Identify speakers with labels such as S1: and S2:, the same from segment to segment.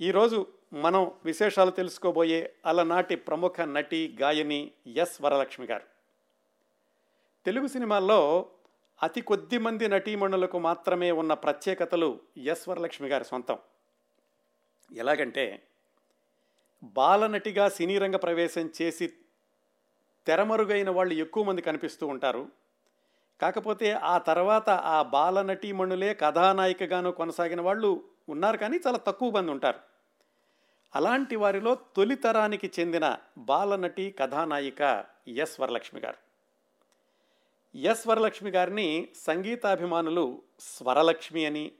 S1: ఈరోజు మనం విశేషాలు తెలుసుకోబోయే అలనాటి ప్రముఖ నటి గాయని ఎస్ వరలక్ష్మి గారు. తెలుగు సినిమాల్లో అతి కొద్ది మంది నటీమణులకు మాత్రమే ఉన్న ప్రత్యేకతలు ఎస్ వరలక్ష్మి గారి సొంతం. ఎలాగంటే బాలనటిగా సినీ రంగ ప్రవేశం చేసి తెరమరుగైన వాళ్ళు ఎక్కువ మంది కనిపిస్తూ ఉంటారు. కాకపోతే ఆ తర్వాత ఆ బాలనటీమణులే కథానాయికగాను కొనసాగిన వాళ్ళు ఉన్నారు కానీ చాలా తక్కువ మంది ఉంటారు. అలాంటి వారిలో తొలితరానికి చెందిన బాలనటి కథానాయిక ఎస్ వరలక్ష్మి గారు. ఎస్ వరలక్ష్మి గారిని సంగీతాభిమానులు స్వరలక్ష్మి అని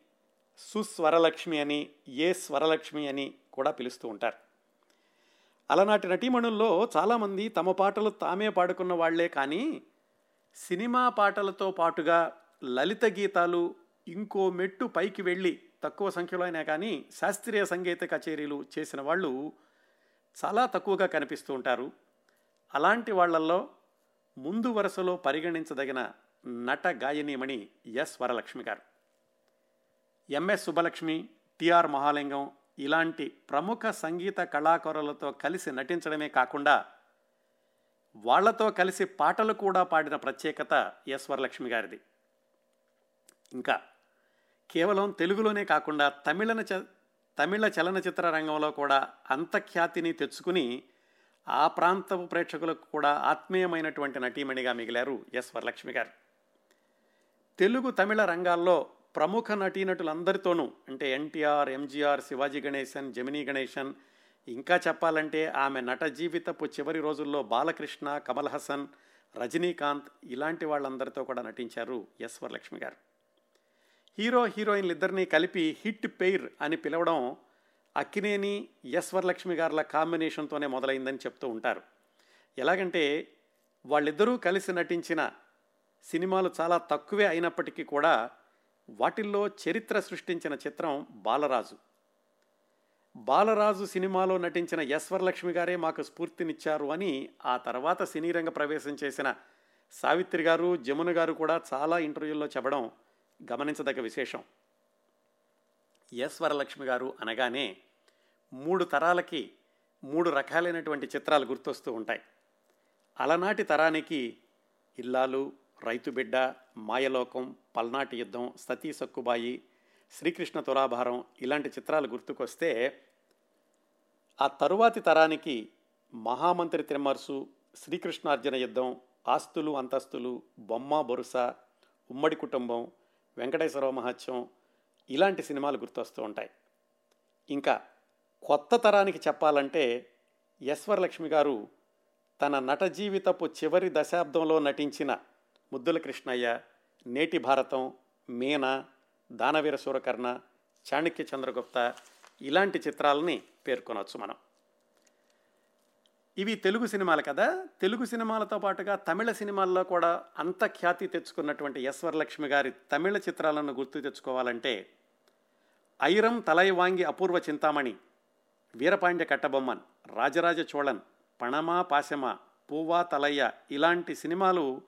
S1: సుస్వరలక్ష్మి అని ఏ స్వరలక్ష్మి అని కూడా పిలుస్తూ ఉంటారు. అలనాటి నటీమణుల్లో చాలామంది తమ పాటలు తామే పాడుకున్న వాళ్ళే కానీ సినిమా పాటలతో పాటుగా లలిత గీతాలు ఇంకో మెట్టు పైకి వెళ్ళి తక్కువ సంఖ్యలో అయినా కానీ శాస్త్రీయ సంగీత కచేరీలు చేసిన వాళ్ళు చాలా తక్కువగా కనిపిస్తూ ఉంటారు. అలాంటి వాళ్ళల్లో ముందు వరుసలో పరిగణించదగిన నట గాయనీమణి ఎస్ వరలక్ష్మి గారు. ఎంఎస్ సుబ్బలక్ష్మి టిఆర్ మహాలింగం ఇలాంటి ప్రముఖ సంగీత కళాకారులతో కలిసి నటించడమే కాకుండా వాళ్ళతో కలిసి పాటలు కూడా పాడిన ప్రత్యేకత ఎస్ వరలక్ష్మి గారిది. ఇంకా కేవలం తెలుగులోనే కాకుండా తమిళన చ తమిళ చలనచిత్ర రంగంలో కూడా అంతఖ్యాతిని తెచ్చుకుని ఆ ప్రాంతపు ప్రేక్షకులకు కూడా ఆత్మీయమైనటువంటి నటీమణిగా మిగిలారు ఎస్ వరలక్ష్మి గారు. తెలుగు తమిళ రంగాల్లో ప్రముఖ నటీనటులందరితోనూ అంటే ఎన్టీఆర్ ఎంజీఆర్ శివాజీ గణేశన్ జమినీ గణేశన్ ఇంకా చెప్పాలంటే ఆమె నట జీవితపు చివరి రోజుల్లో బాలకృష్ణ కమల్ హసన్ రజనీకాంత్ ఇలాంటి వాళ్ళందరితో కూడా నటించారు ఎస్ వరలక్ష్మి గారు. హీరో హీరోయిన్లు ఇద్దరిని కలిపి హిట్ పెయిర్ అని పిలవడం అక్కినేని ఎస్ వరలక్ష్మి గారుల కాంబినేషన్తోనే మొదలైందని చెప్తూ ఉంటారు. ఎలాగంటే వాళ్ళిద్దరూ కలిసి నటించిన సినిమాలు చాలా తక్కువే అయినప్పటికీ కూడా వాటిల్లో చరిత్ర సృష్టించిన చిత్రం బాలరాజు. బాలరాజు సినిమాలో నటించిన ఎస్ వరలక్ష్మి గారే మాకు స్ఫూర్తినిచ్చారు అని ఆ తర్వాత సినీరంగ ప్రవేశం చేసిన సావిత్రి గారు జమున గారు కూడా చాలా ఇంటర్వ్యూల్లో చెప్పడం గమనించదగ్గ విశేషం. ఎస్ వరలక్ష్మి గారు అనగానే మూడు తరాలకి మూడు రకాలైనటువంటి చిత్రాలు గుర్తొస్తూ ఉంటాయి. అలనాటి తరానికి ఇల్లాలు రైతు బిడ్డ మాయలోకం పల్నాటి యుద్ధం సతీ సక్కుబాయి శ్రీకృష్ణ తులాభారం ఇలాంటి చిత్రాలు గుర్తుకొస్తే ఆ తరువాతి తరానికి మహామంత్రి త్రిమర్సు శ్రీకృష్ణార్జున యుద్ధం ఆస్తులు అంతస్తులు బొమ్మ బొరుస ఉమ్మడి కుటుంబం వెంకటేశ్వర మహత్యం ఇలాంటి సినిమాలు గుర్తొస్తూ ఉంటాయి. ఇంకా కొత్త తరానికి చెప్పాలంటే లక్ష్మి గారు తన నట జీవితపు చివరి దశాబ్దంలో నటించిన ముద్దుల కృష్ణయ్య నేటి భారతం మీన దానవీర సూరకర్ణ చాణక్య చంద్రగుప్త ఇలాంటి చిత్రాలని పేర్కొనవచ్చు మనం. ఇవి తెలుగు సినిమాలు కదా. తెలుగు సినిమాలతో పాటుగా తమిళ సినిమాల్లో కూడా అంత ఖ్యాతి తెచ్చుకున్నటువంటి ఎస్ వరలక్ష్మి గారి తమిళ చిత్రాలను గుర్తు తెచ్చుకోవాలంటే ఐరం తలై వాంగి అపూర్వ చింతామణి వీరపాండ్య కట్టబొమ్మన్ రాజరాజ చోళన్ పణమా పాశమ పూవా తలయ్య ఇలాంటి సినిమాలు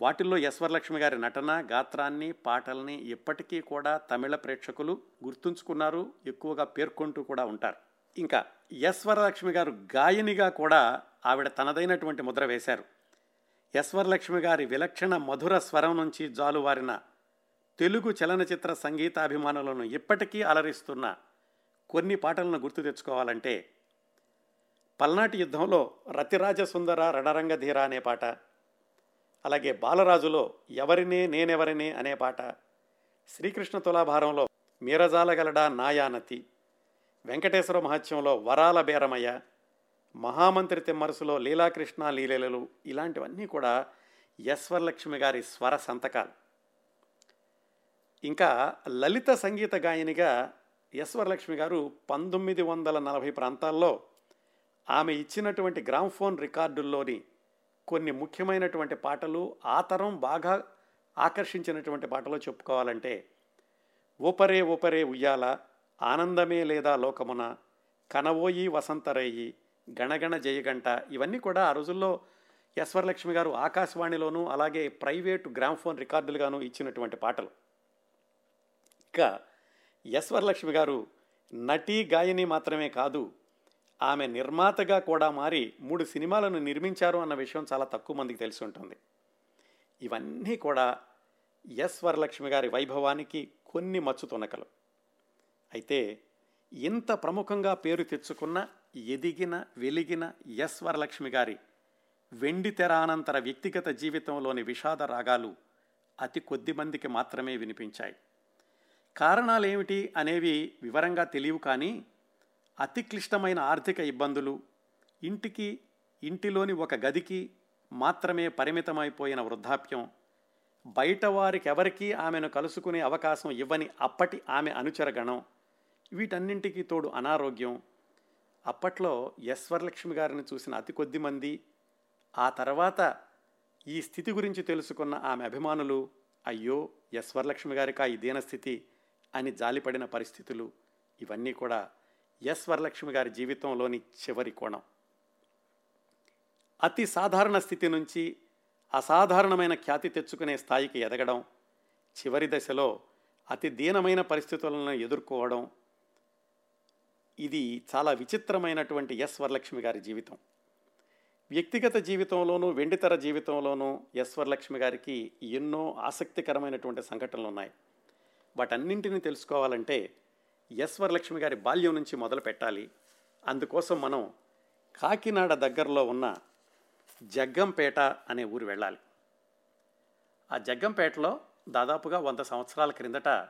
S1: వాటిల్లో ఎస్ వరలక్ష్మి గారి నటన గాత్రాన్ని పాటల్ని ఇప్పటికీ కూడా తమిళ ప్రేక్షకులు గుర్తుంచుకున్నారు ఎక్కువగా పేర్కొంటూ కూడా ఉంటారు. ఇంకా ఎస్ వరలక్ష్మి గారు గాయనిగా కూడా ఆవిడ తనదైనటువంటి ముద్ర వేశారు. ఎస్ వరలక్ష్మి గారి విలక్షణ మధుర స్వరం నుంచి జాలువారిన తెలుగు చలనచిత్ర సంగీతాభిమానులను ఇప్పటికీ అలరిస్తున్న కొన్ని పాటలను గుర్తు తెచ్చుకోవాలంటే పల్నాటి యుద్ధంలో రతిరాజ సుందర రణరంగధీర అనే పాట అలాగే బాలరాజులో ఎవరినే నేనెవరినే అనే పాట శ్రీకృష్ణ తులాభారంలో మీరజాలగలడా నాయానతి వెంకటేశ్వర మహత్యంలో వరాల బేరమయ్య మహామంత్రి తిమ్మరుసులో లీలాకృష్ణ లీలలు ఇలాంటివన్నీ కూడా యశ్వరలక్ష్మి గారి స్వర సంతకాలు. ఇంకా లలిత సంగీత గాయనిగా యశ్వరలక్ష్మి గారు పంతొమ్మిది వందల నలభై ప్రాంతాల్లో ఆమె ఇచ్చినటువంటి గ్రామ్ఫోన్ రికార్డుల్లోని కొన్ని ముఖ్యమైనటువంటి పాటలు ఆ తరం బాగా ఆకర్షించినటువంటి పాటలు చెప్పుకోవాలంటే ఊపరే ఊపరే ఉయ్యాల ఆనందమే లేదా లోకమున కనవోయి వసంతరయ్యి గణగణ జయగంట ఇవన్నీ కూడా ఆ రోజుల్లో యశ్వరలక్ష్మి గారు ఆకాశవాణిలోనూ అలాగే ప్రైవేటు గ్రామ్ఫోన్ రికార్డులుగాను ఇచ్చినటువంటి పాటలు. ఇంకా యశ్వరలక్ష్మి గారు నటీ గాయని మాత్రమే కాదు ఆమె నిర్మాతగా కూడా మారి మూడు సినిమాలను నిర్మించారు అన్న విషయం చాలా తక్కువ మందికి తెలిసి ఉంటుంది. ఇవన్నీ కూడా ఎస్ వరలక్ష్మి గారి వైభవానికి కొన్ని మచ్చు తునకలు అయితే ఇంత ప్రముఖంగా పేరు తెచ్చుకున్న ఎదిగిన వెలిగిన ఎస్ వరలక్ష్మి గారి వెండి తెర అనంతర వ్యక్తిగత జీవితంలోని విషాద రాగాలు అతి కొద్ది మందికి మాత్రమే వినిపించాయి. కారణాలు ఏమిటి అనేవి వివరంగా తెలియవు కానీ అతి క్లిష్టమైన ఆర్థిక ఇబ్బందులు ఇంటికి ఇంటిలోని ఒక గదికి మాత్రమే పరిమితమైపోయిన వృద్ధాప్యం బయట వారికెవరికీ ఆమెను కలుసుకునే అవకాశం ఇవ్వని అప్పటి ఆమె అనుచరగణం వీటన్నింటికి తోడు అనారోగ్యం. అప్పట్లో ఎస్ వరలక్ష్మి గారిని చూసిన అతి కొద్ది మంది ఆ తర్వాత ఈ స్థితి గురించి తెలుసుకున్న ఆమె అభిమానులు అయ్యో ఎస్ వరలక్ష్మి గారికి ఈ దీనస్థితి అని జాలిపడిన పరిస్థితులు. ఇవన్నీ కూడా ఎస్ వరలక్ష్మి గారి జీవితంలోని చివరి కోణం. అతి సాధారణ స్థితి నుంచి అసాధారణమైన ఖ్యాతి తెచ్చుకునే స్థాయికి ఎదగడం చివరి దశలో అతి దీనమైన పరిస్థితులను ఎదుర్కోవడం ఇది చాలా విచిత్రమైనటువంటి ఎస్ వరలక్ష్మి గారి జీవితం. వ్యక్తిగత జీవితంలోనూ వెండితెర జీవితంలోనూ ఎస్ వరలక్ష్మి గారికి ఎన్నో ఆసక్తికరమైనటువంటి సంఘటనలు ఉన్నాయి. వాటన్నింటినీ తెలుసుకోవాలంటే ఎస్ వరలక్ష్మి గారి బాల్యం నుంచి మొదలు పెట్టాలి. అందుకోసం మనం కాకినాడ దగ్గరలో ఉన్న జగ్గంపేట అనే ఊరు వెళ్ళాలి. ఆ జగ్గంపేటలో దాదాపుగా వంద సంవత్సరాల క్రిందట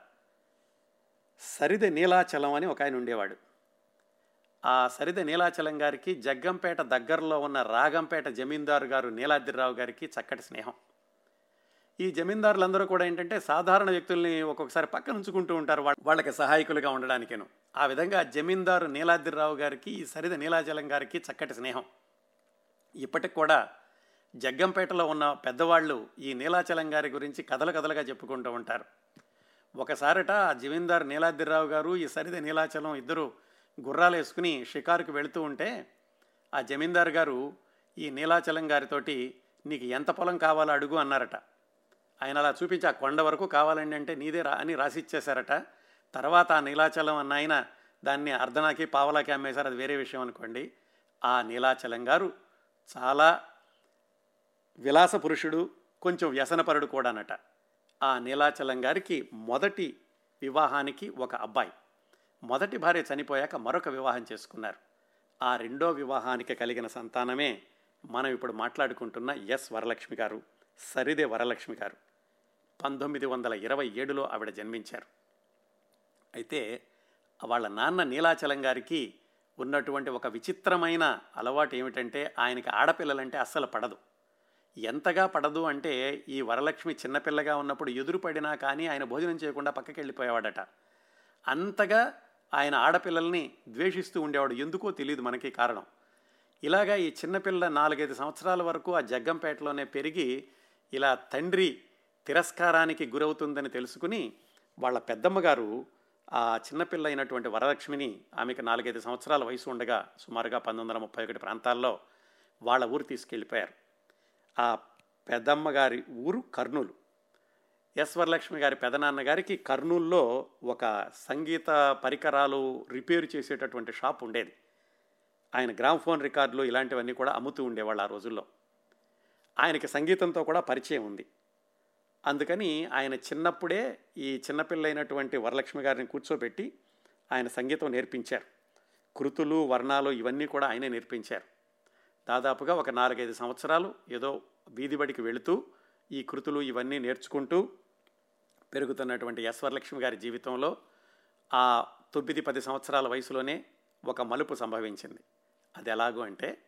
S1: సరిద నీలాచలం అని ఒక ఆయన ఉండేవాడు. ఆ సరిద నీలాచలం గారికి జగ్గంపేట దగ్గరలో ఉన్న రాగంపేట జమీందారు గారు నీలాద్రిరావు గారికి చక్కటి స్నేహం. ఈ జమీందారులందరూ కూడా ఏంటంటే సాధారణ వ్యక్తుల్ని ఒక్కొక్కసారి పక్కన ఉంచుకుంటూ ఉంటారు. వాళ్ళ- వాళ్ళకి సహాయకులుగా ఉండడానికేను. ఆ విధంగా జమీందారు నీలాద్రిరావు గారికి ఈ సరిద నీలాచలం గారికి చక్కటి స్నేహం. ఇప్పటికి కూడా జగ్గంపేటలో ఉన్న పెద్దవాళ్ళు ఈ నీలాచలం గారి గురించి కథలు కథలుగా చెప్పుకుంటూ ఉంటారు. ఒకసారట ఆ జమీందారు నీలాద్రిరావు గారు ఈ సరిద నీలాచలం ఇద్దరు గుర్రాలు వేసుకుని షికారుకు వెళుతూ ఉంటే ఆ జమీందారు గారు ఈ నీలాచలం గారితోటి నీకు ఎంత పొలం కావాలో అడుగు అన్నారట. ఆయన అలా చూపించి ఆ కొండ వరకు కావాలండి అంటే నీదే రా అని రాసిచ్చేశారట. తర్వాత ఆ నీలాచలం అన్న ఆయన దాన్ని అర్ధనాకి పావలాకి అమ్మేశారు. అది వేరే విషయం అనుకోండి. ఆ నీలాచలం గారు చాలా విలాస పురుషుడు కొంచెం వ్యసనపరుడు కూడానట. ఆ నీలాచలం గారికి మొదటి వివాహానికి ఒక అబ్బాయి. మొదటి భార్య చనిపోయాక మరొక వివాహం చేసుకున్నారు. ఆ రెండో వివాహానికి కలిగిన సంతానమే మనం ఇప్పుడు మాట్లాడుకుంటున్న ఎస్ వరలక్ష్మి గారు సరిదే వరలక్ష్మి గారు. పంతొమ్మిది వందల ఇరవై ఏడులో ఆవిడ జన్మించారు. అయితే వాళ్ళ నాన్న నీలాచలం గారికి ఉన్నటువంటి ఒక విచిత్రమైన అలవాటు ఏమిటంటే ఆయనకి ఆడపిల్లలంటే అస్సలు పడదు. ఎంతగా పడదు అంటే ఈ వరలక్ష్మి చిన్నపిల్లగా ఉన్నప్పుడు ఎదురు పడినా కానీ ఆయన భోజనం చేయకుండా పక్కకి వెళ్ళిపోయేవాడట అంతగా ఆయన ఆడపిల్లల్ని ద్వేషిస్తూ ఉండేవాడు. ఎందుకో తెలియదు మనకి కారణం. ఇలాగా ఈ చిన్నపిల్ల నాలుగైదు సంవత్సరాల వరకు ఆ జగ్గంపేటలోనే పెరిగి ఇలా తండ్రి తిరస్కారానికి గురవుతుందని తెలుసుకుని వాళ్ళ పెద్దమ్మగారు ఆ చిన్నపిల్ల అయినటువంటి వరలక్ష్మిని ఆమెకు నాలుగైదు సంవత్సరాల వయసు ఉండగా సుమారుగా పంతొమ్మిది వందల ముప్పై ఒకటి ప్రాంతాల్లో వాళ్ళ ఊరు తీసుకెళ్ళిపోయారు. ఆ పెద్దమ్మగారి ఊరు కర్నూలు. ఎస్ వరలక్ష్మి గారి పెదనాన్న గారికి కర్నూల్లో ఒక సంగీత పరికరాలు రిపేర్ చేసేటటువంటి షాప్ ఉండేది. ఆయన గ్రామ్ఫోన్ రికార్డులు ఇలాంటివన్నీ కూడా అమ్ముతూ ఉండేవాళ్ళు ఆ రోజుల్లో. ఆయనకి సంగీతంతో కూడా పరిచయం ఉంది. అందుకని ఆయన చిన్నప్పుడే ఈ చిన్నపిల్ల అయినటువంటి వరలక్ష్మి గారిని కూర్చోబెట్టి ఆయన సంగీతం నేర్పించారు. కృతులు వర్ణాలు ఇవన్నీ కూడా ఆయనే నేర్పించారు. దాదాపుగా ఒక నాలుగైదు సంవత్సరాలు ఏదో వీధిబడికి వెళుతూ ఈ కృతులు ఇవన్నీ నేర్చుకుంటూ పెరుగుతున్నటువంటి ఎస్ వరలక్ష్మి గారి జీవితంలో ఆ తొమ్మిది పది సంవత్సరాల వయసులోనే ఒక మలుపు సంభవించింది. అది ఎలాగో అంటే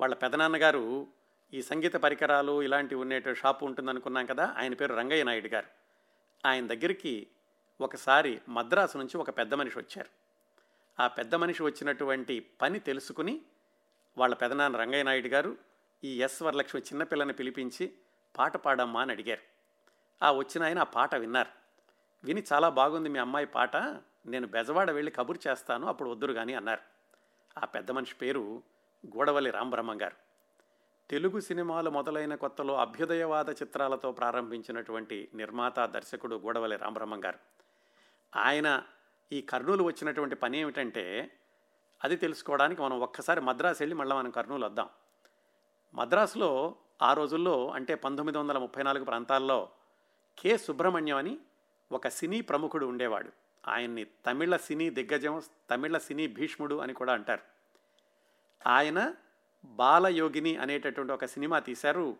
S1: వాళ్ళ పెదనాన్నగారు ఈ సంగీత పరికరాలు ఇలాంటివి ఉండేట షాపు ఉంటుందనుకున్నాం కదా ఆయన పేరు రంగయ్య నాయుడు గారు. ఆయన దగ్గరికి ఒకసారి మద్రాసు నుంచి ఒక పెద్ద మనిషి వచ్చారు. ఆ పెద్ద మనిషి వచ్చినటువంటి పని తెలుసుకుని వాళ్ళ పెదనాన్న రంగయ్య నాయుడు గారు ఈ ఎస్ వరలక్ష్మి చిన్నపిల్లని పిలిపించి పాట పాడమ్మా అని అడిగారు. ఆ వచ్చిన ఆయన ఆ పాట విన్నారు. విని చాలా బాగుంది మీ అమ్మాయి పాట. నేను బెజవాడ వెళ్ళి కబురు చేస్తాను అప్పుడు వద్దురు కానీ అన్నారు. ఆ పెద్ద మనిషి పేరు గూడవల్లి రాంబ్రహ్మం గారు. తెలుగు సినిమాలు మొదలైన కొత్తలో అభ్యుదయవాద చిత్రాలతో ప్రారంభించినటువంటి నిర్మాత దర్శకుడు గూడవల్లి రామబ్రహ్మం గారు. ఆయన ఈ కర్నూలు వచ్చినటువంటి పని ఏమిటంటే అది తెలుసుకోవడానికి మనం ఒక్కసారి మద్రాసు వెళ్ళి మళ్ళీ మనం కర్నూలు వద్దాం. మద్రాసులో ఆ రోజుల్లో అంటే పంతొమ్మిది వందల ముప్పై నాలుగు ప్రాంతాల్లో కె. సుబ్రహ్మణ్యం అని ఒక సినీ ప్రముఖుడు ఉండేవాడు. ఆయన్ని తమిళ సినీ దిగ్గజం తమిళ సినీ భీష్ముడు అని కూడా అంటారు. ఆయన బాలయోగిని అనేటటువంటి ఒక సినిమా తీశారు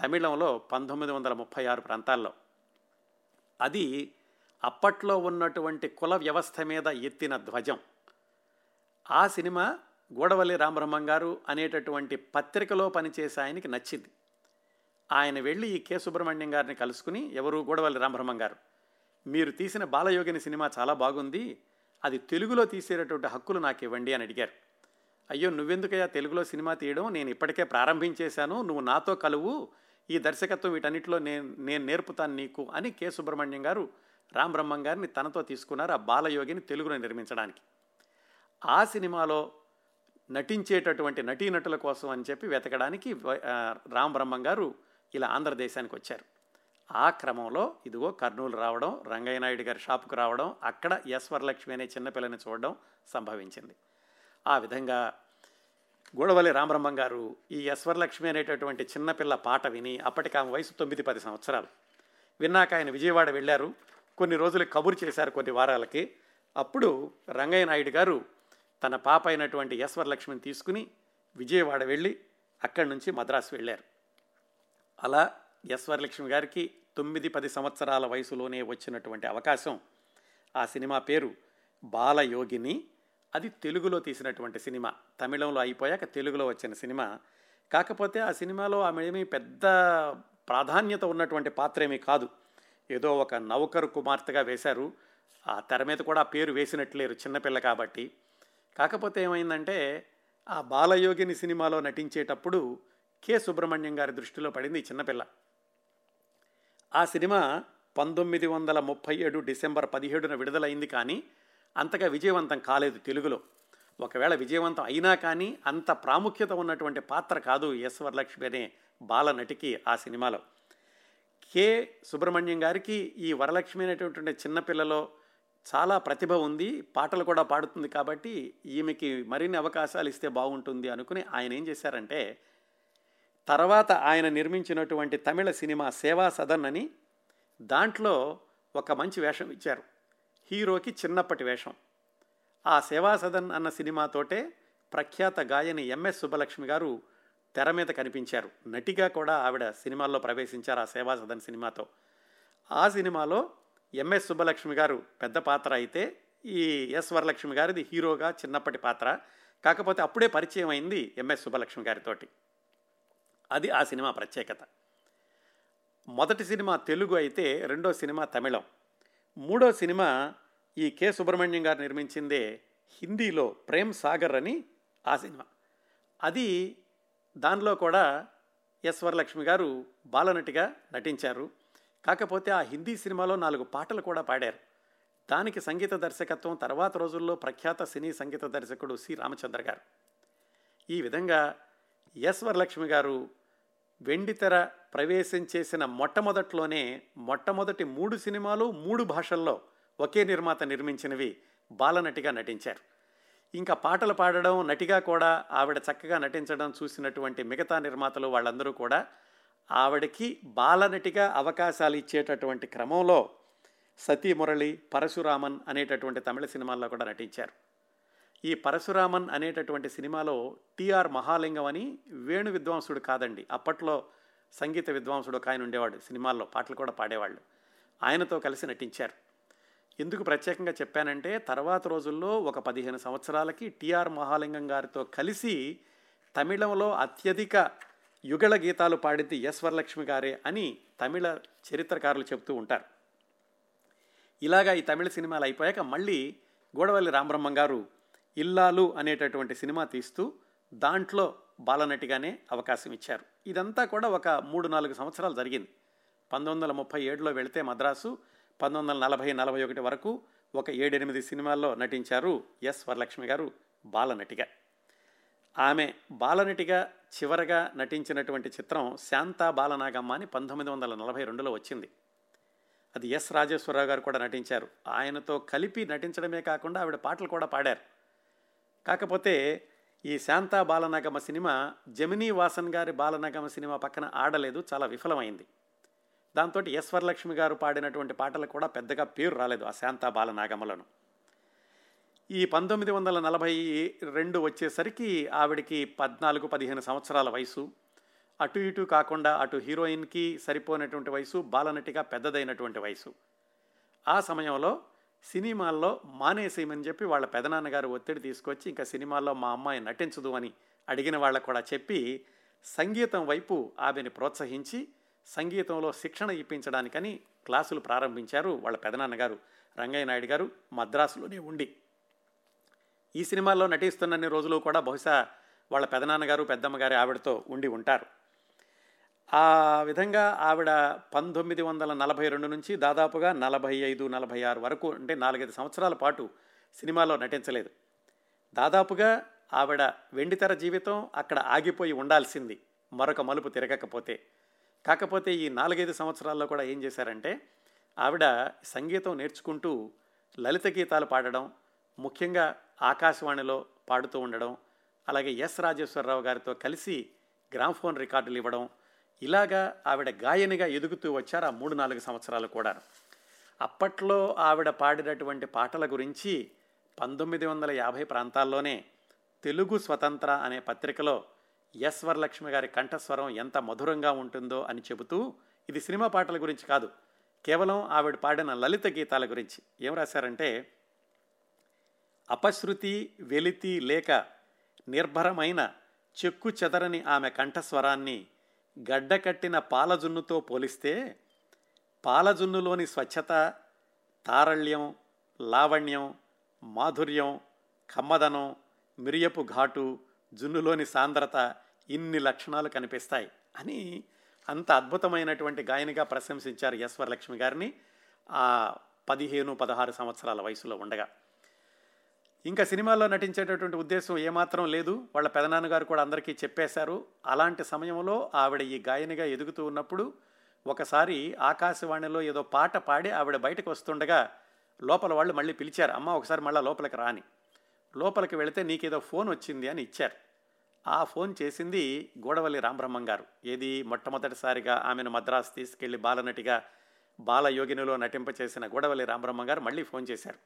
S1: తమిళంలో పంతొమ్మిది వందల ముప్పై ఆరు ప్రాంతాల్లో. అది అప్పట్లో ఉన్నటువంటి కుల వ్యవస్థ మీద ఎత్తిన ధ్వజం. ఆ సినిమా గూడవల్లి రామబ్రహ్మం గారు అనేటటువంటి పత్రికలో పనిచేసే ఆయనకి నచ్చింది. ఆయన వెళ్ళి ఈ కె సుబ్రహ్మణ్యం గారిని కలుసుకుని ఎవరు గూడవల్లి రామబ్రహ్మం గారు. మీరు తీసిన బాలయోగిని సినిమా చాలా బాగుంది అది తెలుగులో తీసేటటువంటి హక్కులు నాకు ఇవ్వండి అని అడిగారు. అయ్యో నువ్వెందుకయ్యా తెలుగులో సినిమా తీయడం? నేను ఇప్పటికే ప్రారంభించేశాను నువ్వు నాతో కలువు ఈ దర్శకత్వం వీటన్నిటిలో నేను నేను నేర్పుతాను నీకు అని కె సుబ్రహ్మణ్యం గారు రామబ్రహ్మం గారిని తనతో తీసుకున్నారు ఆ బాలయోగిని తెలుగులో నిర్మించడానికి. ఆ సినిమాలో నటించేటటువంటి నటీనటుల కోసం అని చెప్పి వెతకడానికి రామబ్రహ్మం గారు ఇలా ఆంధ్రదేశానికి వచ్చారు ఆ క్రమంలో ఇదిగో కర్నూలు రావడం రంగయ్య నాయుడు గారి షాపుకు రావడం అక్కడ ఎస్ వరలక్ష్మి అనే చిన్నపిల్లని చూడడం సంభవించింది. ఆ విధంగా గూడవల్లి రామబ్రహ్మం గారు ఈ యశ్వరలక్ష్మి అనేటటువంటి చిన్నపిల్ల పాట విని అప్పటికి ఆమె వయసు తొమ్మిది పది సంవత్సరాలు. విన్నాక ఆయన విజయవాడ వెళ్ళారు. కొన్ని రోజులు కబురు చేశారు కొన్ని వారాలకి. అప్పుడు రంగయ్య నాయుడు గారు తన పాప అయినటువంటి యశ్వరలక్ష్మిని తీసుకుని విజయవాడ వెళ్ళి అక్కడి నుంచి మద్రాసు వెళ్ళారు. అలా యశ్వరలక్ష్మి గారికి తొమ్మిది పది సంవత్సరాల వయసులోనే వచ్చినటువంటి అవకాశం. ఆ సినిమా పేరు బాలయోగిని. అది తెలుగులో తీసినటువంటి సినిమా. తమిళంలో అయిపోయాక తెలుగులో వచ్చిన సినిమా. కాకపోతే ఆ సినిమాలో ఆమె ఏమీ పెద్ద ప్రాధాన్యత ఉన్నటువంటి పాత్ర ఏమీ కాదు. ఏదో ఒక నౌకరు కుమార్తెగా వేశారు. ఆ తెర మీద కూడా పేరు వేసినట్లేరు చిన్నపిల్ల కాబట్టి. కాకపోతే ఏమైందంటే ఆ బాలయోగిని సినిమాలో నటించేటప్పుడు కె. సుబ్రహ్మణ్యం గారి దృష్టిలో పడింది ఈ చిన్నపిల్ల. ఆ సినిమా పంతొమ్మిది వందల ముప్పై ఏడు డిసెంబర్ పదిహేడున విడుదలైంది కానీ అంతగా విజయవంతం కాలేదు తెలుగులో. ఒకవేళ విజయవంతం అయినా కానీ అంత ప్రాముఖ్యత ఉన్నటువంటి పాత్ర కాదు ఎస్. వరలక్ష్మి అనే బాల నటికి ఆ సినిమాలో. కె. సుబ్రహ్మణ్యం గారికి ఈ వరలక్ష్మి అనేటటువంటి చిన్నపిల్లలో చాలా ప్రతిభ ఉంది పాటలు కూడా పాడుతుంది కాబట్టి ఈమెకి మరిన్ని అవకాశాలు ఇస్తే బాగుంటుంది అనుకుని ఆయన ఏం చేశారంటే తర్వాత ఆయన నిర్మించినటువంటి తమిళ సినిమా సేవా సదన్ అని దాంట్లో ఒక మంచి వేషం ఇచ్చారు. హీరోకి చిన్నప్పటి వేషం. ఆ సేవా సదన్ అన్న సినిమాతోటే ప్రఖ్యాత గాయని ఎంఎస్ సుబ్బలక్ష్మి గారు తెర మీద కనిపించారు. నటిగా కూడా ఆవిడ సినిమాల్లో ప్రవేశించారు ఆ సేవా సదన్ సినిమాతో. ఆ సినిమాలో ఎంఎస్ సుబ్బలక్ష్మి గారు పెద్ద పాత్ర అయితే ఈ ఎస్ వరలక్ష్మి గారిది హీరోగా చిన్నప్పటి పాత్ర. కాకపోతే అప్పుడే పరిచయం అయింది ఎంఎస్ సుబ్బలక్ష్మి గారితోటి. అది ఆ సినిమా ప్రత్యేకత. మొదటి సినిమా తెలుగు అయితే రెండో సినిమా తమిళం. మూడో సినిమా ఈ కె సుబ్రహ్మణ్యం గారు నిర్మించిందే హిందీలో ప్రేమ్ సాగర్ అని ఆ సినిమా. అది దానిలో కూడా ఎస్ వరలక్ష్మి గారు బాలనటిగా నటించారు. కాకపోతే ఆ హిందీ సినిమాలో నాలుగు పాటలు కూడా పాడారు. దానికి సంగీత దర్శకత్వం తర్వాత రోజుల్లో ప్రఖ్యాత సినీ సంగీత దర్శకుడు సి రామచంద్ర గారు. ఈ విధంగా ఎస్ వరలక్ష్మి గారు వెండితెర ప్రవేశం చేసిన మొట్టమొదట్లోనే మొట్టమొదటి మూడు సినిమాలు మూడు భాషల్లో ఒకే నిర్మాత నిర్మించినవి బాలనటిగా నటించారు. ఇంకా పాటలు పాడడం నటిగా కూడా ఆవిడ చక్కగా నటించడం చూసినటువంటి మిగతా నిర్మాతలు వాళ్ళందరూ కూడా ఆవిడకి బాలనటిగా అవకాశాలు ఇచ్చేటటువంటి క్రమంలో సతీ మురళి పరశురామన్ అనేటటువంటి తమిళ సినిమాల్లో కూడా నటించారు. ఈ పరశురామన్ అనేటటువంటి సినిమాలో టిఆర్ మహాలింగం అని వేణు విద్వాంసుడు కాదండి. అప్పట్లో సంగీత విద్వాంసుడు ఒక ఆయన ఉండేవాడు. సినిమాల్లో పాటలు కూడా పాడేవాళ్ళు. ఆయనతో కలిసి నటించారు. ఎందుకు ప్రత్యేకంగా చెప్పానంటే తర్వాత రోజుల్లో ఒక పదిహేను సంవత్సరాలకి టిఆర్ మహాలింగం గారితో కలిసి తమిళంలో అత్యధిక యుగళ గీతాలు పాడింది ఎస్ వరలక్ష్మి గారే అని తమిళ చరిత్రకారులు చెప్తూ ఉంటారు. ఇలాగా ఈ తమిళ సినిమాలు అయిపోయాక మళ్ళీ గోడవల్లి రామబ్రహ్మం గారు ఇల్లాలు అనేటటువంటి సినిమా తీస్తూ దాంట్లో బాలనటిగానే అవకాశం ఇచ్చారు. ఇదంతా కూడా ఒక మూడు నాలుగు సంవత్సరాలు జరిగింది. పంతొమ్మిది వందల ముప్పై ఏడులో వెళితే మద్రాసు పంతొమ్మిది వందల నలభై నలభై ఒకటి వరకు ఒక ఏడెనిమిది సినిమాల్లో నటించారు ఎస్ వరలక్ష్మి గారు బాలనటిగా. ఆమె బాలనటిగా చివరగా నటించినటువంటి చిత్రం శాంతా బాలనాగమ్మ అని పంతొమ్మిది వందల నలభై రెండులో వచ్చింది. అది ఎస్ రాజేశ్వరరావు గారు కూడా నటించారు. ఆయనతో కలిపి నటించడమే కాకుండా ఆవిడ పాటలు కూడా పాడారు. కాకపోతే ఈ శాంతా బాలనగమ సినిమా జమినీ వాసన్ గారి బాలనగమ సినిమా పక్కన ఆడలేదు చాలా విఫలమైంది. దాంతో ఎస్ వరలక్ష్మి గారు పాడినటువంటి పాటలు కూడా పెద్దగా పేరు రాలేదు ఆ శాంతా బాలనాగమలను. ఈ పంతొమ్మిది వందల నలభై రెండు వచ్చేసరికి ఆవిడికి పద్నాలుగు పదిహేను సంవత్సరాల వయసు. అటు ఇటు కాకుండా అటు హీరోయిన్కి సరిపోయినటువంటి వయసు బాలనటిగా పెద్దదైనటువంటి వయసు. ఆ సమయంలో సినిమాల్లో మానేసేయమని చెప్పి వాళ్ళ పెదనాన్నగారు ఒత్తిడి తీసుకొచ్చి ఇంకా సినిమాల్లో మా అమ్మాయి నటించదు అని అడిగిన వాళ్ళకు కూడా చెప్పి సంగీతం వైపు ఆమెని ప్రోత్సహించి సంగీతంలో శిక్షణ ఇప్పించడానికని క్లాసులు ప్రారంభించారు వాళ్ళ పెదనాన్నగారు రంగయ్య నాయుడు గారు మద్రాసులోనే ఉండి. ఈ సినిమాల్లో నటిస్తున్నన్ని రోజులు కూడా బహుశా వాళ్ళ పెదనాన్నగారు పెద్దమ్మగారి ఆవిడతో ఉండి ఉంటారు. ఆ విధంగా ఆవిడ పంతొమ్మిది వందల నలభై రెండు నుంచి దాదాపుగా నలభై ఐదు నలభై ఆరు వరకు అంటే నాలుగైదు సంవత్సరాల పాటు సినిమాలో నటించలేదు. దాదాపుగా ఆవిడ వెండితెర జీవితం అక్కడ ఆగిపోయి ఉండాల్సింది మరొక మలుపు తిరగకపోతే. కాకపోతే ఈ నాలుగైదు సంవత్సరాల్లో కూడా ఏం చేశారంటే ఆవిడ సంగీతం నేర్చుకుంటూ లలిత గీతాలు పాడడం ముఖ్యంగా ఆకాశవాణిలో పాడుతూ ఉండడం అలాగే ఎస్ రాజేశ్వరరావు గారితో కలిసి గ్రామ్ఫోన్ రికార్డులు ఇవ్వడం ఇలాగా ఆవిడ గాయనిగా ఎదుగుతూ వచ్చారు ఆ మూడు నాలుగు సంవత్సరాలు కూడా అప్పట్లో ఆవిడ పాడినటువంటి పాటల గురించి పంతొమ్మిది వందల యాభై ప్రాంతాల్లోనే తెలుగు స్వతంత్ర అనే పత్రికలో ఎస్ వరలక్ష్మి గారి కంఠస్వరం ఎంత మధురంగా ఉంటుందో అని చెబుతూ ఇది సినిమా పాటల గురించి కాదు కేవలం ఆవిడ పాడిన లలిత గీతాల గురించి. ఏం రాశారంటే అపశృతి వెలితి లేక నిర్భరమైన చెక్కు చెదరని ఆమె కంఠస్వరాన్ని గడ్డకట్టిన పాలజున్నుతో పోలిస్తే పాలజున్నులోని స్వచ్ఛత తారళ్యం లావణ్యం మాధుర్యం కమ్మదనం మిరియపు ఘాటు జున్నులోని సాంద్రత ఇన్ని లక్షణాలు కనిపిస్తాయి అని అంత అద్భుతమైనటువంటి గాయనిగా ప్రశంసించారు ఎస్ వరలక్ష్మి గారిని ఆ పదిహేను పదహారు సంవత్సరాల వయసులో ఉండగా. ఇంకా సినిమాల్లో నటించేటటువంటి ఉద్దేశం ఏమాత్రం లేదు. వాళ్ళ పెదనాన్నగారు కూడా అందరికీ చెప్పేశారు. అలాంటి సమయంలో ఆవిడ ఈ గాయనిగా ఎదుగుతూ ఉన్నప్పుడు ఒకసారి ఆకాశవాణిలో ఏదో పాట పాడి ఆవిడ బయటకు వస్తుండగా లోపల వాళ్ళు మళ్ళీ పిలిచారు అమ్మ ఒకసారి మళ్ళీ లోపలికి రాని. లోపలికి వెళితే నీకేదో ఫోన్ వచ్చింది అని ఇచ్చారు. ఆ ఫోన్ చేసింది గోడవల్లి రామబ్రహ్మం గారు. ఏది? మొట్టమొదటిసారిగా ఆమెను మద్రాసు తీసుకెళ్ళి బాలనటిగా బాలయోగినిలో నటింపచేసిన గోడవల్లి రామబ్రహ్మం గారు మళ్ళీ ఫోన్ చేశారు.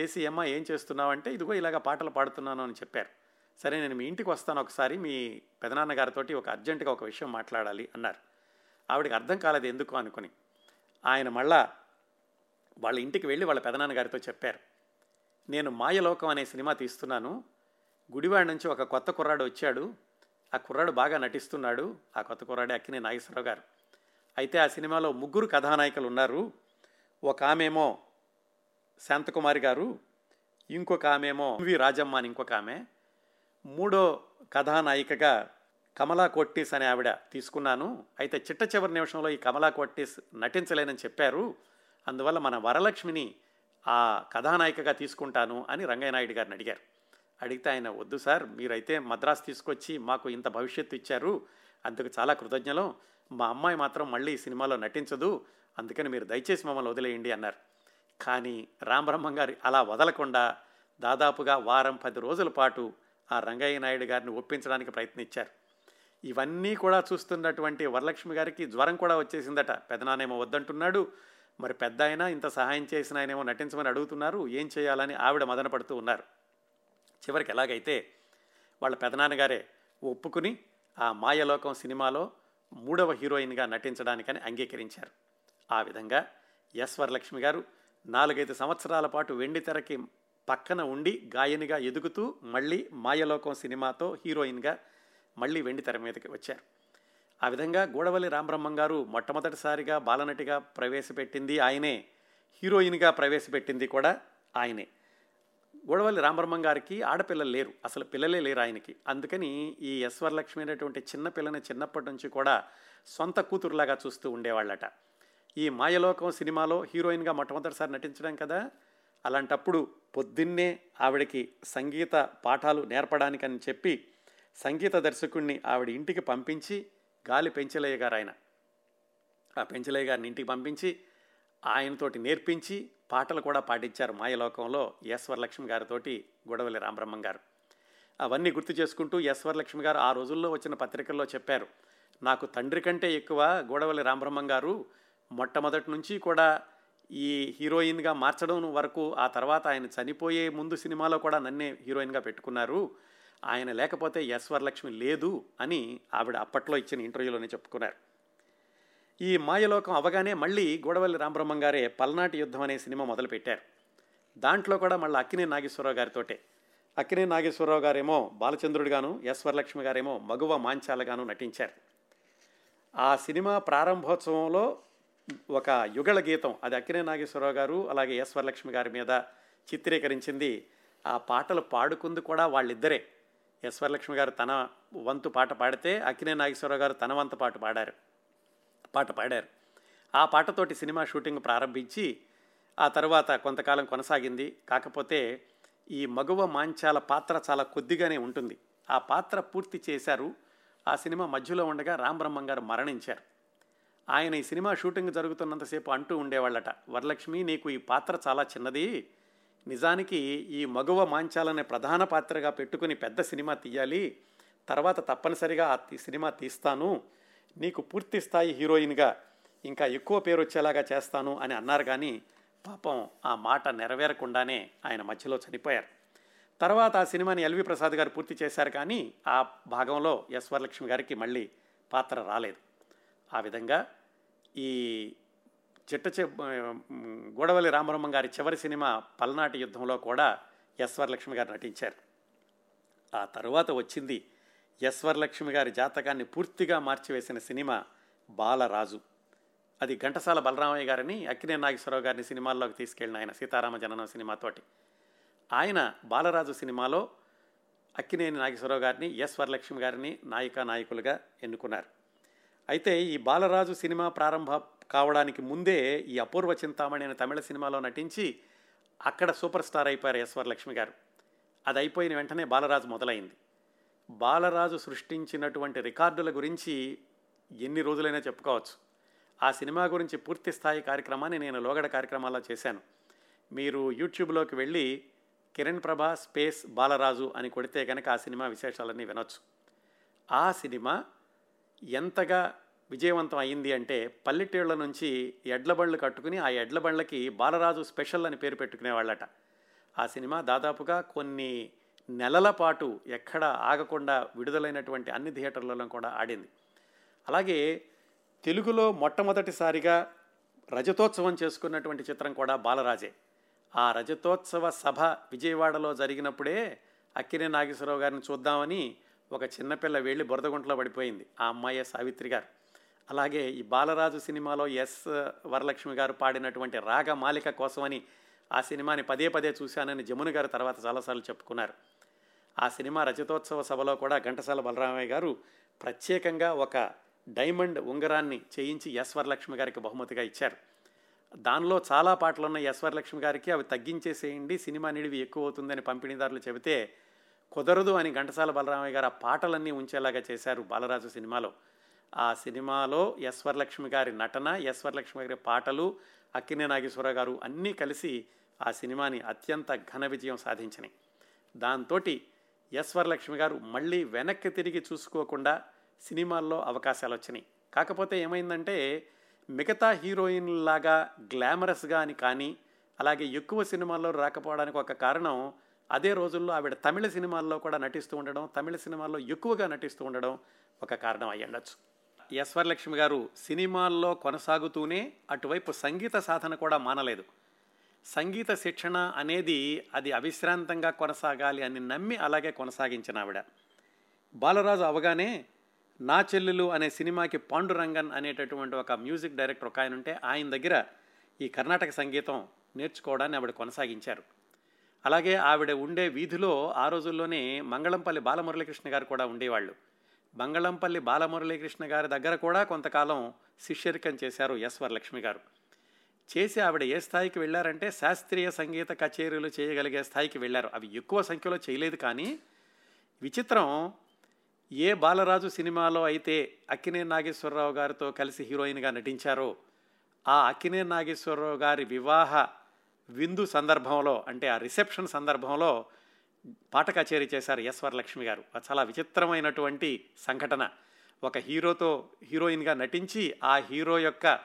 S1: చేసి అమ్మ ఏం చేస్తున్నావంటే ఇదిగో ఇలాగ పాటలు పాడుతున్నాను అని చెప్పారు. సరే నేను మీ ఇంటికి వస్తాను ఒకసారి మీ పెదనాన్నగారితోటి ఒక అర్జెంటుగా ఒక విషయం మాట్లాడాలి అన్నారు. ఆవిడకి అర్థం కాలేదు ఎందుకు అనుకుని. ఆయన మళ్ళా వాళ్ళ ఇంటికి వెళ్ళి వాళ్ళ పెదనాన్నగారితో చెప్పారు. నేను మాయలోకం అనే సినిమా తీస్తున్నాను. గుడివాడ నుంచి ఒక కొత్త కుర్రాడు వచ్చాడు. ఆ కుర్రాడు బాగా నటిస్తున్నాడు. ఆ కొత్త కుర్రాడే అక్కినే నాగేశ్వరరావు గారు. అయితే ఆ సినిమాలో ముగ్గురు కథానాయకులు ఉన్నారు. ఒక ఆమెమో శాంతకుమారి గారు ఇంకొక ఆమెమో వి. రాజమ్మ అని ఇంకొక ఆమె. మూడో కథానాయికగా కమలా కొట్టిస్ అనే ఆవిడ తీసుకున్నాను. అయితే చిట్ట చివరి నిమిషంలో ఈ కమలా కొట్టిస్ నటించలేనని చెప్పారు. అందువల్ల మన వరలక్ష్మిని ఆ కథానాయికగా తీసుకుంటాను అని రంగయ్యనాయుడు గారిని అడిగారు. అడిగితే ఆయన వద్దు సార్ మీరైతే మద్రాసు తీసుకొచ్చి మాకు ఇంత భవిష్యత్తు ఇచ్చారు. అందుకు చాలా కృతజ్ఞలం. మా అమ్మాయి మాత్రం మళ్ళీ ఈ సినిమాలో నటించదు. అందుకని మీరు దయచేసి మమ్మల్ని వదిలేయండి అన్నారు. కానీ రామబ్రహ్మం గారి అలా వదలకుండా దాదాపుగా వారం పది రోజుల పాటు ఆ రంగయ్య నాయుడు గారిని ఒప్పించడానికి ప్రయత్నించారు. ఇవన్నీ కూడా చూస్తున్నటువంటి వరలక్ష్మి గారికి జ్వరం కూడా వచ్చేసిందట. పెదనానేమో వద్దంటున్నాడు. మరి పెద్ద ఆయన ఇంత సహాయం చేసిన ఆయనేమో నటించమని అడుగుతున్నారు. ఏం చేయాలని ఆవిడ మదన పడుతూ ఉన్నారు. చివరికి ఎలాగైతే వాళ్ళ పెదనాన్నగారే ఒప్పుకుని ఆ మాయలోకం సినిమాలో మూడవ హీరోయిన్గా నటించడానికని అంగీకరించారు. ఆ విధంగా ఎస్ వరలక్ష్మి గారు నాలుగైదు సంవత్సరాల పాటు వెండి తెరకి పక్కన ఉండి గాయనిగా ఎదుగుతూ మళ్ళీ మాయలోకం సినిమాతో హీరోయిన్గా మళ్ళీ వెండి తెర మీదకి వచ్చారు. ఆ విధంగా గూడవల్లి రామబ్రహ్మం గారు మొట్టమొదటిసారిగా బాలనటిగా ప్రవేశపెట్టింది ఆయనే. హీరోయిన్గా ప్రవేశపెట్టింది కూడా ఆయనే. గూడవల్లి రామబ్రహ్మం గారికి ఆడపిల్లలు లేరు. అసలు పిల్లలే లేరు ఆయనకి. అందుకని ఈ ఎస్వరలక్ష్మి అనేటువంటి చిన్న పిల్లని చిన్నప్పటి నుంచి కూడా సొంత కూతురులాగా చూస్తూ ఉండేవాళ్ళట. ఈ మాయలోకం సినిమాలో హీరోయిన్గా మొట్టమొదటిసారి నటించడం కదా? అలాంటప్పుడు పొద్దున్నే ఆవిడకి సంగీత పాఠాలు నేర్పడానికని చెప్పి సంగీత దర్శకుణ్ణి ఆవిడ ఇంటికి పంపించి గాలి పెంచలయ్య గారు ఆయన ఆ పెంచలయ్య గారిని ఇంటికి పంపించి ఆయనతోటి నేర్పించి పాటలు కూడా పాటించారు మాయలోకంలో ఈశ్వరలక్ష్మి గారితోటి గొడవలి రామబ్రహ్మం గారు. అవన్నీ గుర్తు చేసుకుంటూ ఈశ్వరలక్ష్మి గారు ఆ రోజుల్లో వచ్చిన పత్రికల్లో చెప్పారు నాకు తండ్రి కంటే ఎక్కువ గోడవల్లి రామబ్రహ్మం గారు మొట్టమొదటి నుంచి కూడా ఈ హీరోయిన్గా మార్చడం వరకు ఆ తర్వాత ఆయన చనిపోయే ముందు సినిమాలో కూడా నన్నే హీరోయిన్గా పెట్టుకున్నారు. ఆయన లేకపోతే ఎస్వరలక్ష్మి లేదు అని ఆవిడ అప్పట్లో ఇచ్చిన ఇంటర్వ్యూలోనే చెప్పుకున్నారు. ఈ మాయలోకం అవగానే మళ్ళీ గోడవల్లి రామబ్రహ్మం గారే పల్నాటి యుద్ధం అనే సినిమా మొదలుపెట్టారు. దాంట్లో కూడా మళ్ళీ అక్కినే నాగేశ్వరరావు గారితోటే. అక్కినే నాగేశ్వరరావు గారేమో బాలచంద్రుడిగాను ఎస్వరలక్ష్మి గారేమో మగువ మాంచాలగాను నటించారు. ఆ సినిమా ప్రారంభోత్సవంలో ఒక యుగళ గీతం అది అక్కినే నాగేశ్వరరావు గారు అలాగే ఎస్ వరలక్ష్మి గారి మీద చిత్రీకరించింది. ఆ పాటలు పాడుకుంది కూడా వాళ్ళిద్దరే. ఎస్ వరలక్ష్మి గారు తన వంతు పాట పాడితే అక్కినే నాగేశ్వరరావు గారు తన వంతు పాట పాడారు పాట పాడారు. ఆ పాటతోటి సినిమా షూటింగ్ ప్రారంభించి ఆ తర్వాత కొంతకాలం కొనసాగింది. కాకపోతే ఈ మగువ మాంచాల పాత్ర చాలా కొద్దిగానే ఉంటుంది. ఆ పాత్ర పూర్తి చేశారు. ఆ సినిమా మధ్యలో ఉండగా రామబ్రహ్మం గారు మరణించారు. ఆయన ఈ సినిమా షూటింగ్ జరుగుతున్నంతసేపు అంటూ ఉండేవాళ్ళట వరలక్ష్మి నీకు ఈ పాత్ర చాలా చిన్నది. నిజానికి ఈ మగువ మాంచాలనే ప్రధాన పాత్రగా పెట్టుకుని పెద్ద సినిమా తీయాలి. తర్వాత తప్పనిసరిగా ఆ సినిమా తీస్తాను. నీకు పూర్తి స్థాయి హీరోయిన్గా ఇంకా ఎక్కువ పేరు వచ్చేలాగా చేస్తాను అని అన్నారు కానీ పాపం ఆ మాట నెరవేరకుండానే ఆయన మధ్యలో చనిపోయారు. తర్వాత ఆ సినిమాని ఎల్వి ప్రసాద్ గారు పూర్తి చేశారు కానీ ఆ భాగంలో ఎస్ వరలక్ష్మి గారికి మళ్ళీ పాత్ర రాలేదు. ఆ విధంగా ఈ చిట్ట గోడవల్లి రామబ్రహ్మం గారి చివరి సినిమా పల్నాటి యుద్ధంలో కూడా ఎస్ వరలక్ష్మి గారు నటించారు. ఆ తర్వాత వచ్చింది ఎస్వర్ లక్ష్మి గారి జాతకాన్ని పూర్తిగా మార్చివేసిన సినిమా బాలరాజు. అది ఘంటసాల బలరామయ్య గారిని అక్కినే నాగేశ్వరరావు గారిని సినిమాల్లోకి తీసుకెళ్ళిన ఆయన సీతారామ జననం సినిమాతోటి ఆయన బాలరాజు సినిమాలో అక్కినేని నాగేశ్వరరావు గారిని ఎస్ వరలక్ష్మి గారిని నాయికా నాయకులుగా ఎన్నుకున్నారు. అయితే ఈ బాలరాజు సినిమా ప్రారంభ కావడానికి ముందే ఈ అపూర్వ చింతామణి అనే తమిళ సినిమాలో నటించి అక్కడ సూపర్ స్టార్ అయిపోయారు ఎస్వర్ లక్ష్మి గారు. అది అయిపోయిన వెంటనే బాలరాజు మొదలైంది. బాలరాజు సృష్టించినటువంటి రికార్డుల గురించి ఎన్ని రోజులైనా చెప్పుకోవచ్చు. ఆ సినిమా గురించి పూర్తి స్థాయి కార్యక్రమాన్ని నేను లోగడ కార్యక్రమాల్లో చేశాను. మీరు యూట్యూబ్లోకి వెళ్ళి కిరణ్ ప్రభా స్పేస్ బాలరాజు అని కొడితే కనుక ఆ సినిమా విశేషాలన్నీ వినొచ్చు. ఆ సినిమా ఎంతగా విజయవంతం అయింది అంటే పల్లెటూళ్ళ నుంచి ఎడ్ల బండ్లు కట్టుకుని ఆ ఎడ్ల బండ్లకి బాలరాజు స్పెషల్ అని పేరు పెట్టుకునేవాళ్ళట. ఆ సినిమా దాదాపుగా కొన్ని నెలల పాటు ఎక్కడ ఆగకుండా విడుదలైనటువంటి అన్ని థియేటర్లలో కూడా ఆడింది. అలాగే తెలుగులో మొట్టమొదటిసారిగా రజతోత్సవం చేసుకున్నటువంటి చిత్రం కూడా బాలరాజే. ఆ రజతోత్సవ సభ విజయవాడలో జరిగినప్పుడే అక్కినే నాగేశ్వరరావు గారిని చూద్దామని ఒక చిన్నపిల్ల వెళ్ళి బురదగుంటలో పడిపోయింది ఆ అమ్మాయే సావిత్రి గారు. అలాగే ఈ బాలరాజు సినిమాలో ఎస్ వరలక్ష్మి గారు పాడినటువంటి రాగమాలిక కోసమని ఆ సినిమాని పదే పదే చూశానని జమున గారు తర్వాత చాలాసార్లు చెప్పుకున్నారు. ఆ సినిమా రజతోత్సవ సభలో కూడా ఘంటసాల బలరామయ్య గారు ప్రత్యేకంగా ఒక డైమండ్ ఉంగరాన్ని చేయించి ఎస్ వరలక్ష్మి గారికి బహుమతిగా ఇచ్చారు. దానిలో చాలా పాటలు ఉన్న ఎస్ వరలక్ష్మి గారికి అవి తగ్గించేసేయండి సినిమా నిడివి ఎక్కువ అవుతుందని పంపిణీదారులు చెబితే కుదరదు అని ఘంటసాల బలరామయ్య గారు ఆ పాటలన్నీ ఉంచేలాగా చేశారు బాలరాజు సినిమాలో. ఆ సినిమాలో ఎస్ వరలక్ష్మి గారి నటన ఎస్ వరలక్ష్మి గారి పాటలు అక్కినే నాగేశ్వర గారు అన్నీ కలిసి ఆ సినిమాని అత్యంత ఘన విజయం సాధించినాయి. దాంతో ఎస్ వరలక్ష్మి గారు మళ్ళీ వెనక్కి తిరిగి చూసుకోకుండా సినిమాల్లో అవకాశాలు వచ్చినాయి కాకపోతే ఏమైందంటే మిగతా హీరోయిన్లాగా గ్లామరస్గా అని కానీ అలాగే ఎక్కువ సినిమాల్లో రాకపోవడానికి ఒక కారణం అదే రోజుల్లో ఆవిడ తమిళ సినిమాల్లో కూడా నటిస్తూ ఉండడం తమిళ సినిమాల్లో ఎక్కువగా నటిస్తూ ఉండడం ఒక కారణం అయ్యుండొచ్చు ఎస్ గారు సినిమాల్లో కొనసాగుతూనే అటువైపు సంగీత సాధన కూడా మానలేదు. సంగీత శిక్షణ అనేది అది అవిశ్రాంతంగా కొనసాగాలి అని నమ్మి అలాగే కొనసాగించిన ఆవిడ. బాలరాజు అవగానే నా చెల్లెలు అనే సినిమాకి పాండురంగన్ అనేటటువంటి ఒక మ్యూజిక్ డైరెక్టర్ ఒక ఆయన ఉంటే ఆయన దగ్గర ఈ కర్ణాటక సంగీతం నేర్చుకోవడాన్ని ఆవిడ కొనసాగించారు. అలాగే ఆవిడ ఉండే వీధిలో ఆ రోజుల్లోనే మంగళంపల్లి బాలమురళీకృష్ణ గారు కూడా ఉండేవాళ్ళు. మంగళంపల్లి బాలమురళీకృష్ణ గారి దగ్గర కూడా కొంతకాలం శిష్యరికం చేశారు ఎస్ వరలక్ష్మి గారు. చేసి ఆవిడ ఏ స్థాయికి వెళ్ళారంటే శాస్త్రీయ సంగీత కచేరీలు చేయగలిగే స్థాయికి వెళ్ళారు. అవి ఎక్కువ సంఖ్యలో చేయలేదు కానీ విచిత్రం ఏ బాలరాజు సినిమాలో అయితే అక్కినే నాగేశ్వరరావు గారితో కలిసి హీరోయిన్గా నటించారో ఆ అక్కినే నాగేశ్వరరావు గారి వివాహ విందు సందర్భంలో అంటే ఆ రిసెప్షన్ సందర్భంలో పాట కచేరీ చేశారు ఎస్ వరలక్ష్మి గారు. అది చాలా విచిత్రమైనటువంటి సంఘటన. ఒక హీరోతో హీరోయిన్గా నటించి ఆ హీరో యొక్క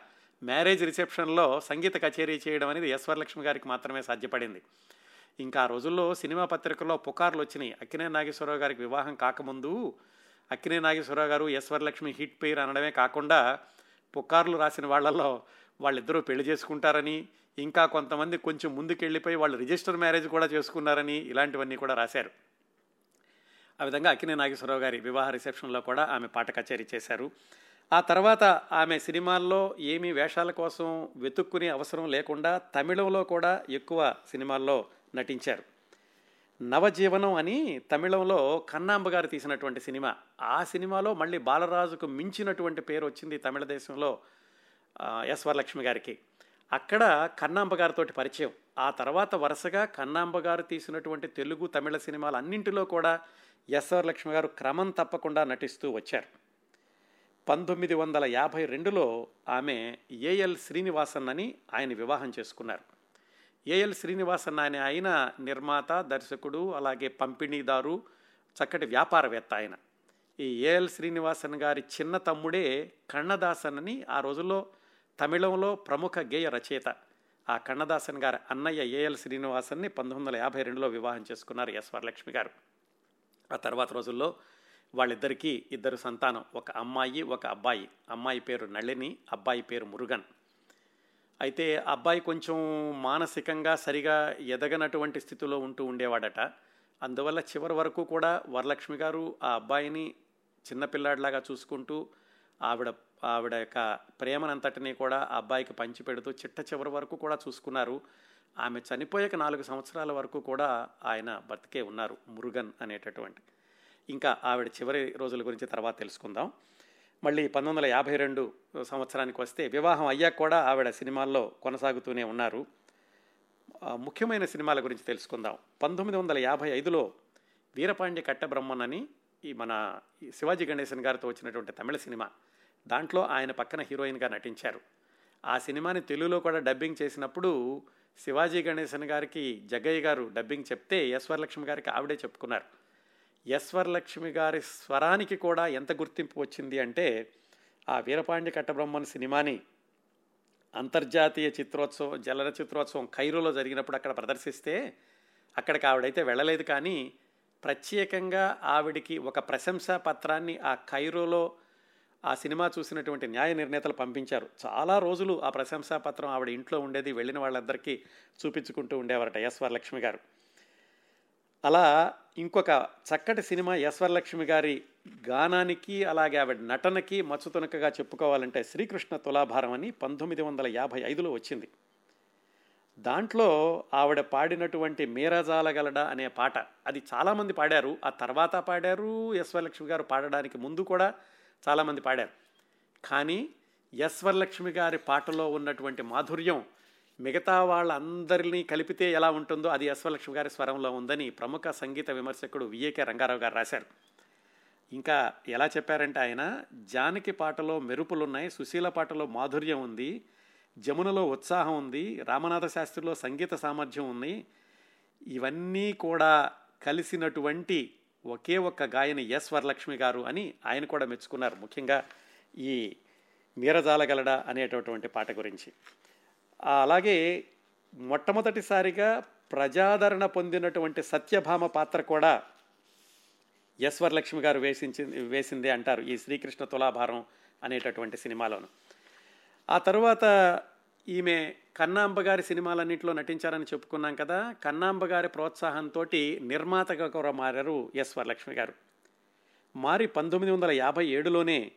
S1: మ్యారేజ్ రిసెప్షన్లో సంగీత కచేరీ చేయడం అనేది ఎస్ వరలక్ష్మి గారికి మాత్రమే సాధ్యపడింది. ఇంకా ఆ రోజుల్లో సినిమా పత్రికల్లో పుకార్లు వచ్చినాయి. అక్కినే నాగేశ్వరరావు గారికి వివాహం కాకముందు అక్కినే నాగేశ్వరరావు గారు ఎస్ వరలక్ష్మి హిట్ పేరు అనడమే కాకుండా పుకార్లు రాసిన వాళ్ళల్లో వాళ్ళిద్దరూ పెళ్ళి చేసుకుంటారని ఇంకా కొంతమంది కొంచెం ముందుకెళ్ళిపోయి వాళ్ళు రిజిస్టర్ మ్యారేజ్ కూడా చేసుకున్నారని ఇలాంటివన్నీ కూడా రాశారు. ఆ విధంగా అక్కినే నాగేశ్వరరావు గారి వివాహ రిసెప్షన్లో కూడా ఆమె పాట కచేరీ చేశారు. ఆ తర్వాత ఆమె సినిమాల్లో ఏమీ వేషాల కోసం వెతుక్కునే అవసరం లేకుండా తమిళంలో కూడా ఎక్కువ సినిమాల్లో నటించారు. నవజీవనం అని తమిళంలో కన్నాంబ గారు తీసినటువంటి సినిమా. ఆ సినిమాలో మళ్ళీ బాలరాజుకు మించినటువంటి పేరు వచ్చింది తమిళ దేశంలో ఎస్ వరలక్ష్మి గారికి. అక్కడ కన్నాంబగారితో పరిచయం. ఆ తర్వాత వరుసగా కన్నాంబ గారు తీసినటువంటి తెలుగు తమిళ సినిమాలు అన్నింటిలో కూడా ఎస్ఆర్ లక్ష్మి గారు క్రమం తప్పకుండా నటిస్తూ వచ్చారు. పంతొమ్మిది వందల యాభై రెండులో ఆమె ఏఎల్ శ్రీనివాసన్ అని ఆయన వివాహం చేసుకున్నారు. ఏఎల్ శ్రీనివాసన్ అనే ఆయన నిర్మాత దర్శకుడు అలాగే పంపిణీదారు చక్కటి వ్యాపారవేత్త ఆయన. ఈ ఏఎల్ శ్రీనివాసన్ గారి చిన్న తమ్ముడే కన్నదాసన్ అని ఆ రోజుల్లో తమిళంలో ప్రముఖ గేయ రచయిత ఆ కన్నదాసన్ గారి అన్నయ్య ఏఎల్ శ్రీనివాసన్ని పంతొమ్మిది వందల యాభై రెండులో వివాహం చేసుకున్నారు ఎస్ వరలక్ష్మి గారు. ఆ తర్వాత రోజుల్లో వాళ్ళిద్దరికీ ఇద్దరు సంతానం ఒక అమ్మాయి ఒక అబ్బాయి. అమ్మాయి పేరు నళిని అబ్బాయి పేరు మురుగన్. అయితే అబ్బాయి కొంచెం మానసికంగా సరిగా ఎదగనటువంటి స్థితిలో ఉంటూ ఉండేవాడట. అందువల్ల చివరి వరకు కూడా వరలక్ష్మి గారు ఆ అబ్బాయిని చిన్నపిల్లాడిలాగా చూసుకుంటూ ఆవిడ ఆవిడ యొక్క ప్రేమనంతటినీ కూడా ఆ అబ్బాయికి పంచిపెడుతూ చిట్ట చివరి వరకు కూడా చూసుకున్నారు. ఆమె చనిపోయాక నాలుగు సంవత్సరాల వరకు కూడా ఆయన బతికే ఉన్నారు మురుగన్ అనేటటువంటి. ఇంకా ఆవిడ చివరి రోజుల గురించి తర్వాత తెలుసుకుందాం. మళ్ళీ పంతొమ్మిది వందల యాభై రెండు సంవత్సరానికి వస్తే వివాహం అయ్యాక కూడా ఆవిడ సినిమాల్లో కొనసాగుతూనే ఉన్నారు. ముఖ్యమైన సినిమాల గురించి తెలుసుకుందాం. పంతొమ్మిది వందల యాభై ఐదులో వీరపాండ్య కట్టబ్రహ్మన్ అని ఈ మన శివాజీ గణేశన్ గారితో వచ్చినటువంటి తమిళ సినిమా. దాంట్లో ఆయన పక్కన హీరోయిన్గా నటించారు. ఆ సినిమాని తెలుగులో కూడా డబ్బింగ్ చేసినప్పుడు శివాజీ గణేశన్ గారికి జగ్గయ్య గారు డబ్బింగ్ చెప్తే యశ్వరలక్ష్మి గారికి ఆవిడే చెప్పుకున్నారు. ఎశ్వర్లక్ష్మి గారి స్వరానికి కూడా ఎంత గుర్తింపు వచ్చింది అంటే ఆ వీరపాండ్య కట్టబ్రహ్మన్ సినిమాని అంతర్జాతీయ చిత్రోత్సవం జలన చిత్రోత్సవం ఖైరోలో జరిగినప్పుడు అక్కడ ప్రదర్శిస్తే అక్కడికి ఆవిడైతే వెళ్ళలేదు కానీ ప్రత్యేకంగా ఆవిడికి ఒక ప్రశంసా పత్రాన్ని ఆ ఖైరోలో ఆ సినిమా చూసినటువంటి న్యాయ నిర్ణేతలు పంపించారు. చాలా రోజులు ఆ ప్రశంసా పత్రం ఆవిడ ఇంట్లో ఉండేది వెళ్ళిన వాళ్ళందరికీ చూపించుకుంటూ ఉండేవారట ఎస్ వరలక్ష్మి గారు. అలా ఇంకొక చక్కటి సినిమా ఎస్ వరలక్ష్మి గారి గానానికి అలాగే ఆవిడ నటనకి మచ్చుతునకగా చెప్పుకోవాలంటే శ్రీకృష్ణ తులాభారం అని పంతొమ్మిది వందల యాభై ఐదులో వచ్చింది. దాంట్లో ఆవిడ పాడినటువంటి మీరాజాలగలడ అనే పాట అది చాలామంది పాడారు. ఆ తర్వాత పాడారు ఎస్ వరలక్ష్మి గారు పాడడానికి ముందు కూడా చాలామంది పాడారు. కానీ ఎస్వరలక్ష్మి గారి పాటలో ఉన్నటువంటి మాధుర్యం మిగతా వాళ్ళందరినీ కలిపితే ఎలా ఉంటుందో అది ఎస్వరలక్ష్మి గారి స్వరంలో ఉందని ప్రముఖ సంగీత విమర్శకుడు విఏకే రంగారావు గారు రాశారు. ఇంకా ఎలా చెప్పారంటే ఆయన జానకి పాటలో మెరుపులున్నాయి సుశీల పాటలో మాధుర్యం ఉంది జమునలో ఉత్సాహం ఉంది రామనాథ శాస్త్రిలో సంగీత సామర్థ్యం ఉంది. ఇవన్నీ కూడా కలిసినటువంటి ఒకే ఒక్క గాయని ఎస్ వరలక్ష్మి గారు అని ఆయన కూడా మెచ్చుకున్నారు. ముఖ్యంగా ఈ మీరజాలగలడ అనేటటువంటి పాట గురించి. అలాగే మొట్టమొదటిసారిగా ప్రజాదరణ పొందినటువంటి సత్యభామ పాత్ర కూడా ఎస్ వరలక్ష్మి గారు వేసించి వేసిందే అంటారు ఈ శ్రీకృష్ణ తులాభారం అనేటటువంటి సినిమాలోను. ఆ తరువాత ఈమె కన్నాంబ గారి సినిమాలన్నింటిలో నటించారని చెప్పుకున్నాం కదా. కన్నాంబ గారి ప్రోత్సాహంతో నిర్మాతగా కూడా మారారు ఎస్ వరలక్ష్మి గారు. మారి పంతొమ్మిది వందల యాభై ఏడులోనే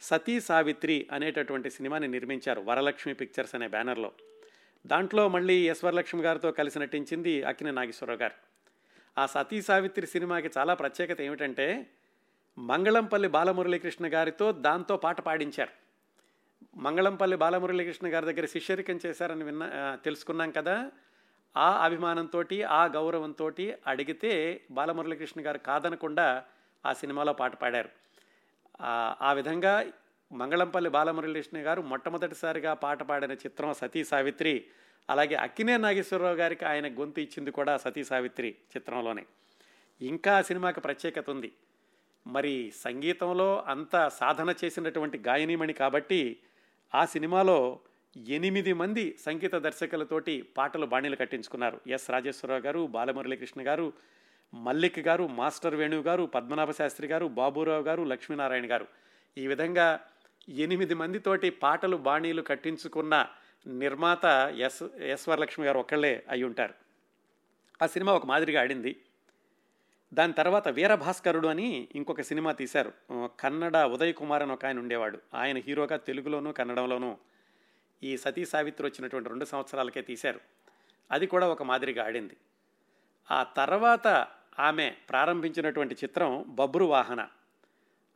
S1: సతీ సావిత్రి అనేటటువంటి సినిమాని నిర్మించారు వరలక్ష్మి పిక్చర్స్ అనే బ్యానర్లో. దాంట్లో మళ్ళీ ఎస్ వరలక్ష్మి గారితో కలిసి నటించింది అక్కిన నాగేశ్వరరావు గారు. ఆ సతీ సావిత్రి సినిమాకి చాలా ప్రత్యేకత ఏమిటంటే మంగళంపల్లి బాలమురళీకృష్ణ గారితో దాంతో పాట పాడించారు. మంగళంపల్లి బాలమురళీకృష్ణ గారి దగ్గర శిష్యరికం చేశారని విన్న తెలుసుకున్నాం కదా. ఆ అభిమానంతో ఆ గౌరవంతో అడిగితే బాలమురళీకృష్ణ గారు కాదనకుండా ఆ సినిమాలో పాట పాడారు. ఆ విధంగా మంగళంపల్లి బాలమురళీకృష్ణ గారు మొట్టమొదటిసారిగా పాట పాడిన చిత్రం సతీ సావిత్రి అలాగే అక్కినే నాగేశ్వరరావు గారికి ఆయన గొంతు ఇచ్చింది కూడా సతీ సావిత్రి చిత్రంలోనే. ఇంకా ఆ సినిమాకి ప్రత్యేకత ఉంది. మరి సంగీతంలో అంత సాధన చేసినటువంటి గాయనీమణి కాబట్టి ఆ సినిమాలో ఎనిమిది మంది సంగీత దర్శకులతోటి పాటలు బాణీలు కట్టించుకున్నారు. ఎస్ రాజేశ్వరరావు గారు బాలమురళీకృష్ణ గారు మల్లిక్ గారు మాస్టర్ వేణు గారు పద్మనాభ శాస్త్రి గారు బాబురావు గారు లక్ష్మీనారాయణ గారు. ఈ విధంగా ఎనిమిది మందితోటి పాటలు బాణీలు కట్టించుకున్న నిర్మాత ఎస్ ఎస్ వరలక్ష్మి గారు ఒక్కళ్ళే అయి ఉంటారు. ఆ సినిమా ఒక మాదిరిగా ఆడింది. దాని తర్వాత వీరభాస్కరుడు అని ఇంకొక సినిమా తీశారు. కన్నడ ఉదయ్ కుమార్ అని ఒక ఆయన ఉండేవాడు. ఆయన హీరోగా తెలుగులోను కన్నడంలోనూ ఈ సతీ సావిత్రి వచ్చినటువంటి రెండు సంవత్సరాలకే తీశారు. అది కూడా ఒక మాదిరిగా ఆడింది. ఆ తర్వాత ఆమె ప్రారంభించినటువంటి చిత్రం బబ్రు వాహన.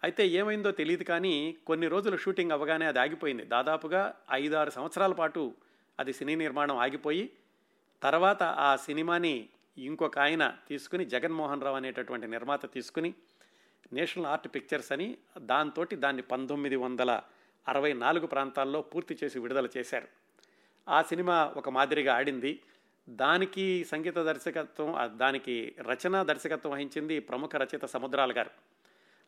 S1: అయితే ఏమైందో తెలియదు కానీ కొన్ని రోజులు షూటింగ్ అవ్వగానే అది ఆగిపోయింది. దాదాపుగా ఐదారు సంవత్సరాల పాటు అది సినీ నిర్మాణం ఆగిపోయి తర్వాత ఆ సినిమాని ఇంకొక ఆయన తీసుకుని జగన్మోహన్ రావు అనేటటువంటి నిర్మాత తీసుకుని నేషనల్ ఆర్ట్ పిక్చర్స్ అని దాంతో దాన్ని పంతొమ్మిది వందల అరవై నాలుగు ప్రాంతాల్లో పూర్తి చేసి విడుదల చేశారు. ఆ సినిమా ఒక మాదిరిగా ఆడింది. దానికి సంగీత దర్శకత్వం దానికి రచన దర్శకత్వం వహించింది ప్రముఖ రచయిత సముద్రాల గారు.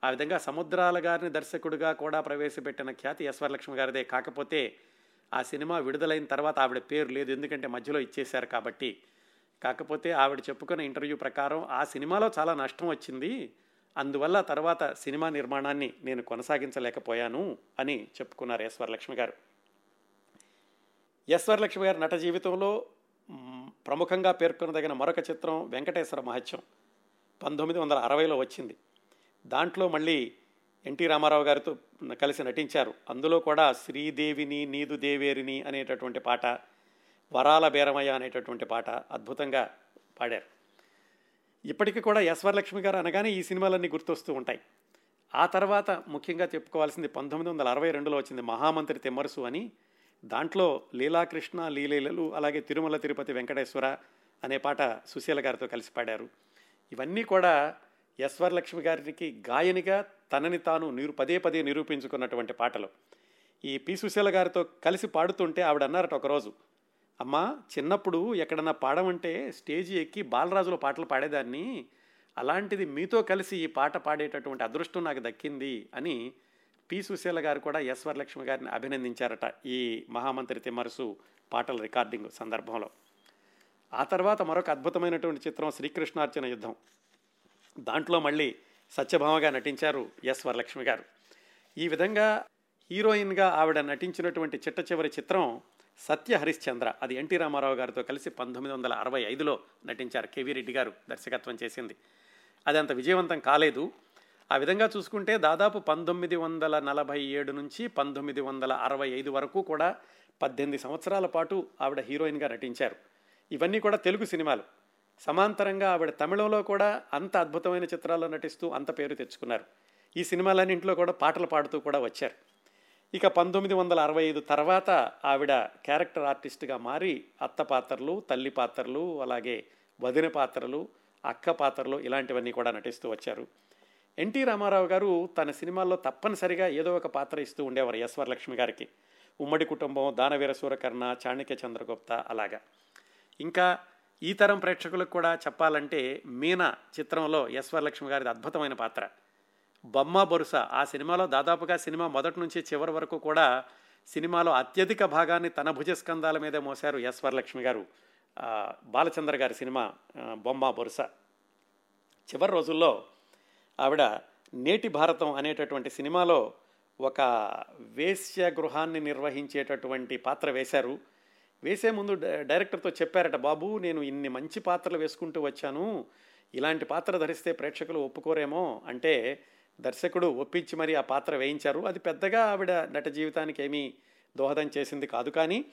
S1: ఆ విధంగా సముద్రాల గారిని దర్శకుడిగా కూడా ప్రవేశపెట్టిన ఖ్యాతి యశ్వరలక్ష్మి గారిదే. కాకపోతే ఆ సినిమా విడుదలైన తర్వాత ఆవిడ పేరు లేదు. ఎందుకంటే మధ్యలో ఇచ్చేశారు కాబట్టి కాకపోతే ఆవిడ చెప్పుకున్న ఇంటర్వ్యూ ప్రకారం ఆ సినిమాలో చాలా నష్టం వచ్చింది. అందువల్ల తర్వాత సినిమా నిర్మాణాన్ని నేను కొనసాగించలేకపోయాను అని చెప్పుకున్నారు ఎస్ వరలక్ష్మి గారు. ఎస్ వరలక్ష్మి గారి నట జీవితంలో ప్రముఖంగా పేర్కొనదగిన మరొక చిత్రం వెంకటేశ్వర మహత్యం పంతొమ్మిది వందల అరవైలో వచ్చింది. దాంట్లో మళ్ళీ ఎన్టీ రామారావు గారితో కలిసి నటించారు. అందులో కూడా శ్రీదేవిని నీదు దేవేరిని అనేటటువంటి పాట వరాల బీరమయ్య అనేటటువంటి పాట అద్భుతంగా పాడారు. ఇప్పటికీ కూడా యశ్వరలక్ష్మి గారు అనగానే ఈ సినిమాలన్నీ గుర్తొస్తూ ఉంటాయి. ఆ తర్వాత ముఖ్యంగా చెప్పుకోవాల్సింది పంతొమ్మిది వందల అరవై రెండులో వచ్చింది మహామంత్రి తెమ్మరుసు అని. దాంట్లో లీలాకృష్ణ లీలీలలు అలాగే తిరుమల తిరుపతి వెంకటేశ్వర అనే పాట సుశీల గారితో కలిసి పాడారు. ఇవన్నీ కూడా యశ్వరలక్ష్మి గారికి గాయనిగా తనని తాను నిరు పదే పదే నిరూపించుకున్నటువంటి పాటలు. ఈ పి సుశీల గారితో కలిసి పాడుతుంటే ఆవిడ అన్నారట ఒకరోజు అమ్మా చిన్నప్పుడు ఎక్కడన్నా పాడమంటే స్టేజి ఎక్కి బాలరాజులో పాటలు పాడేదాన్ని. అలాంటిది మీతో కలిసి ఈ పాట పాడేటటువంటి అదృష్టం నాకు దక్కింది అని పి. సుశీల గారు కూడా ఎస్. వరలక్ష్మి గారిని అభినందించారట ఈ మహామంత్రి తిమ్మరసు పాటల రికార్డింగ్ సందర్భంలో. ఆ తర్వాత మరొక అద్భుతమైనటువంటి చిత్రం శ్రీకృష్ణార్చన యుద్ధం. దాంట్లో మళ్ళీ సత్యభామగా నటించారు ఎస్. వరలక్ష్మి గారు. ఈ విధంగా హీరోయిన్గా ఆవిడ నటించినటువంటి చిట్ట చివరి చిత్రం సత్య హరిశ్చంద్ర అది ఎన్టీ రామారావు గారితో కలిసి పంతొమ్మిది వందల అరవై ఐదులో నటించారు కేవీ రెడ్డి గారు దర్శకత్వం చేసింది. అది అంత విజయవంతం కాలేదు. ఆ విధంగా చూసుకుంటే దాదాపు పంతొమ్మిది వందల నలభై ఏడు నుంచి పంతొమ్మిది వందల అరవై ఐదు వరకు కూడా పద్దెనిమిది సంవత్సరాల పాటు ఆవిడ హీరోయిన్గా నటించారు. ఇవన్నీ కూడా తెలుగు సినిమాలు. సమాంతరంగా ఆవిడ తమిళంలో కూడా అంత అద్భుతమైన చిత్రాల్లో నటిస్తూ అంత పేరు తెచ్చుకున్నారు. ఈ సినిమాలన్నింటిలో కూడా పాటలు పాడుతూ కూడా వచ్చారు. ఇక పంతొమ్మిది వందల అరవై ఐదు తర్వాత ఆవిడ క్యారెక్టర్ ఆర్టిస్ట్గా మారి అత్త పాత్రలు తల్లి పాత్రలు అలాగే వదిన పాత్రలు అక్క పాత్రలు ఇలాంటివన్నీ కూడా నటిస్తూ వచ్చారు. ఎన్టీ రామారావు గారు తన సినిమాల్లో తప్పనిసరిగా ఏదో ఒక పాత్ర ఇస్తూ ఉండేవారు ఎస్ వరలక్ష్మి గారికి. ఉమ్మడి కుటుంబం దానవీర సూరకర్ణ చాణక్య చంద్రగుప్త అలాగా. ఇంకా ఈ తరం ప్రేక్షకులకు కూడా చెప్పాలంటే మీనా చిత్రంలో ఎస్ వరలక్ష్మి గారిది అద్భుతమైన పాత్ర. బొమ్మ బొరుస. ఆ సినిమాలో దాదాపుగా సినిమా మొదటి నుంచి చివరి వరకు కూడా సినిమాలో అత్యధిక భాగాన్ని తన భుజస్కంధాల మీదే మోశారు ఎస్ వరలక్ష్మి గారు. బాలచంద్ర గారి సినిమా బొమ్మ బొరుస. చివరి రోజుల్లో ఆవిడ నేటి భారతం అనేటటువంటి సినిమాలో ఒక వేశ్య గృహాన్ని నిర్వహించేటటువంటి పాత్ర వేశారు. వేసే ముందు డైరెక్టర్తో చెప్పారట బాబు నేను ఇన్ని మంచి పాత్రలు వేసుకుంటూ వచ్చాను. ఇలాంటి పాత్ర ధరిస్తే ప్రేక్షకులు ఒప్పుకోరేమో. అంటే దర్శకుడు ఒప్పించి మరి ఆ పాత్ర వేయించారు. అది పెద్దగా ఆవిడ నట జీవితానికి ఏమీ దోహదం చేసింది కాదు. కానీ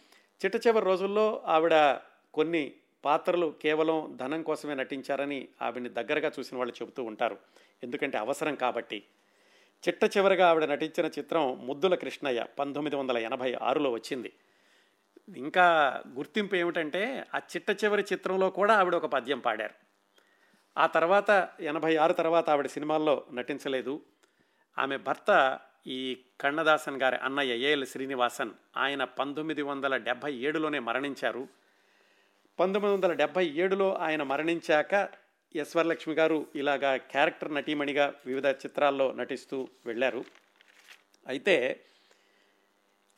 S1: చిట్ట చివరి రోజుల్లో ఆవిడ కొన్ని పాత్రలు కేవలం ధనం కోసమే నటించారని ఆవిడని దగ్గరగా చూసిన వాళ్ళు చెబుతూ ఉంటారు. ఎందుకంటే అవసరం కాబట్టి. చిట్ట చివరిగా ఆవిడ నటించిన చిత్రం ముద్దుల కృష్ణయ్య పంతొమ్మిది వందల ఎనభై ఆరులో వచ్చింది. ఇంకా గుర్తింపు ఏమిటంటే ఆ చిట్ట చివరి చిత్రంలో కూడా ఆవిడ ఒక పద్యం పాడారు. ఆ తర్వాత ఎనభై ఆరు తర్వాత ఆవిడ సినిమాల్లో నటించలేదు. ఆమె భర్త ఈ కన్నదాసన్ గారి అన్నయ్య ఏఎల్ శ్రీనివాసన్ ఆయన పంతొమ్మిది వందల డెబ్భై ఏడులోనే మరణించారు. పంతొమ్మిది వందల డెబ్భై ఏడులో ఆయన మరణించాక ఎస్వర్లక్ష్మి గారు ఇలాగా క్యారెక్టర్ నటీమణిగా వివిధ చిత్రాల్లో నటిస్తూ వెళ్ళారు. అయితే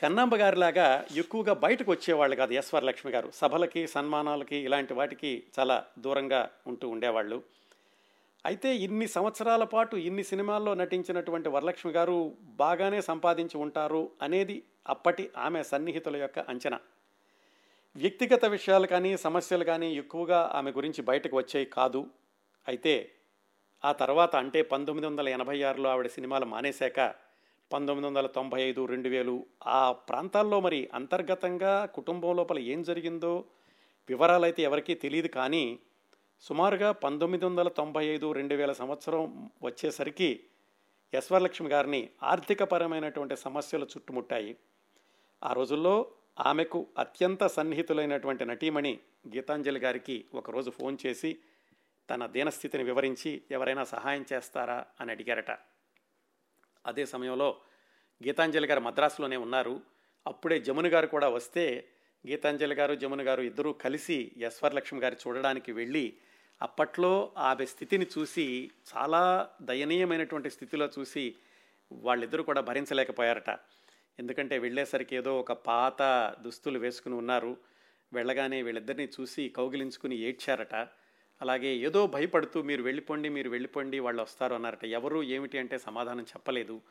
S1: కన్నాంబ గారిలాగా ఎక్కువగా బయటకు వచ్చేవాళ్ళు కాదు ఎస్ వరలక్ష్మి గారు. సభలకి సన్మానాలకి ఇలాంటి వాటికి చాలా దూరంగా ఉంటూ ఉండేవాళ్ళు. అయితే ఇన్ని సంవత్సరాల పాటు ఇన్ని సినిమాల్లో నటించినటువంటి వరలక్ష్మి గారు బాగానే సంపాదించి ఉంటారు అనేది అప్పటి ఆమె సన్నిహితుల యొక్క అంచనా. వ్యక్తిగత విషయాలు కానీ సమస్యలు కానీ ఎక్కువగా ఆమె గురించి బయటకు వచ్చాయి కాదు. అయితే ఆ తర్వాత అంటే పంతొమ్మిది వందల ఎనభై ఆరులో ఆవిడ సినిమాలు మానేశాక పంతొమ్మిది వందల తొంభై ఐదు రెండు వేలు. ఆ ప్రాంతాల్లో మరి అంతర్గతంగా కుటుంబం లోపల ఏం జరిగిందో వివరాలు అయితే ఎవరికీ తెలియదు కానీ సుమారుగా పంతొమ్మిది వందల తొంభై ఐదు రెండు వేల సంవత్సరం వచ్చేసరికి యశ్వరలక్ష్మి గారిని ఆర్థికపరమైనటువంటి సమస్యలు చుట్టుముట్టాయి. ఆ రోజుల్లో ఆమెకు అత్యంత సన్నిహితులైనటువంటి నటీమణి గీతాంజలి గారికి ఒకరోజు ఫోన్ చేసి తన దీనస్థితిని వివరించి ఎవరైనా సహాయం చేస్తారా అని అడిగారట. అదే సమయంలో గీతాంజలి గారు మద్రాసులోనే ఉన్నారు. అప్పుడే జమున గారు కూడా వస్తే గీతాంజలి గారు జమున గారు ఇద్దరూ కలిసి యశ్వర్లక్ష్మి గారి చూడడానికి వెళ్ళి అప్పట్లో ఆమె స్థితిని చూసి చాలా దయనీయమైనటువంటి స్థితిలో చూసి వాళ్ళిద్దరూ కూడా భరించలేకపోయారట. ఎందుకంటే వెళ్ళేసరికి ఏదో ఒక పాత దుస్తులు వేసుకుని ఉన్నారు. వెళ్ళగానే వీళ్ళిద్దరిని చూసి కౌగిలించుకుని ఏడ్చారట. అలాగే ఏదో భయపడుతూ మీరు వెళ్ళిపోండి మీరు వెళ్ళిపోండి వాళ్ళు వస్తారు అన్నారట. ఎవరు ఏమిటి అంటే సమాధానం చెప్పలేదు.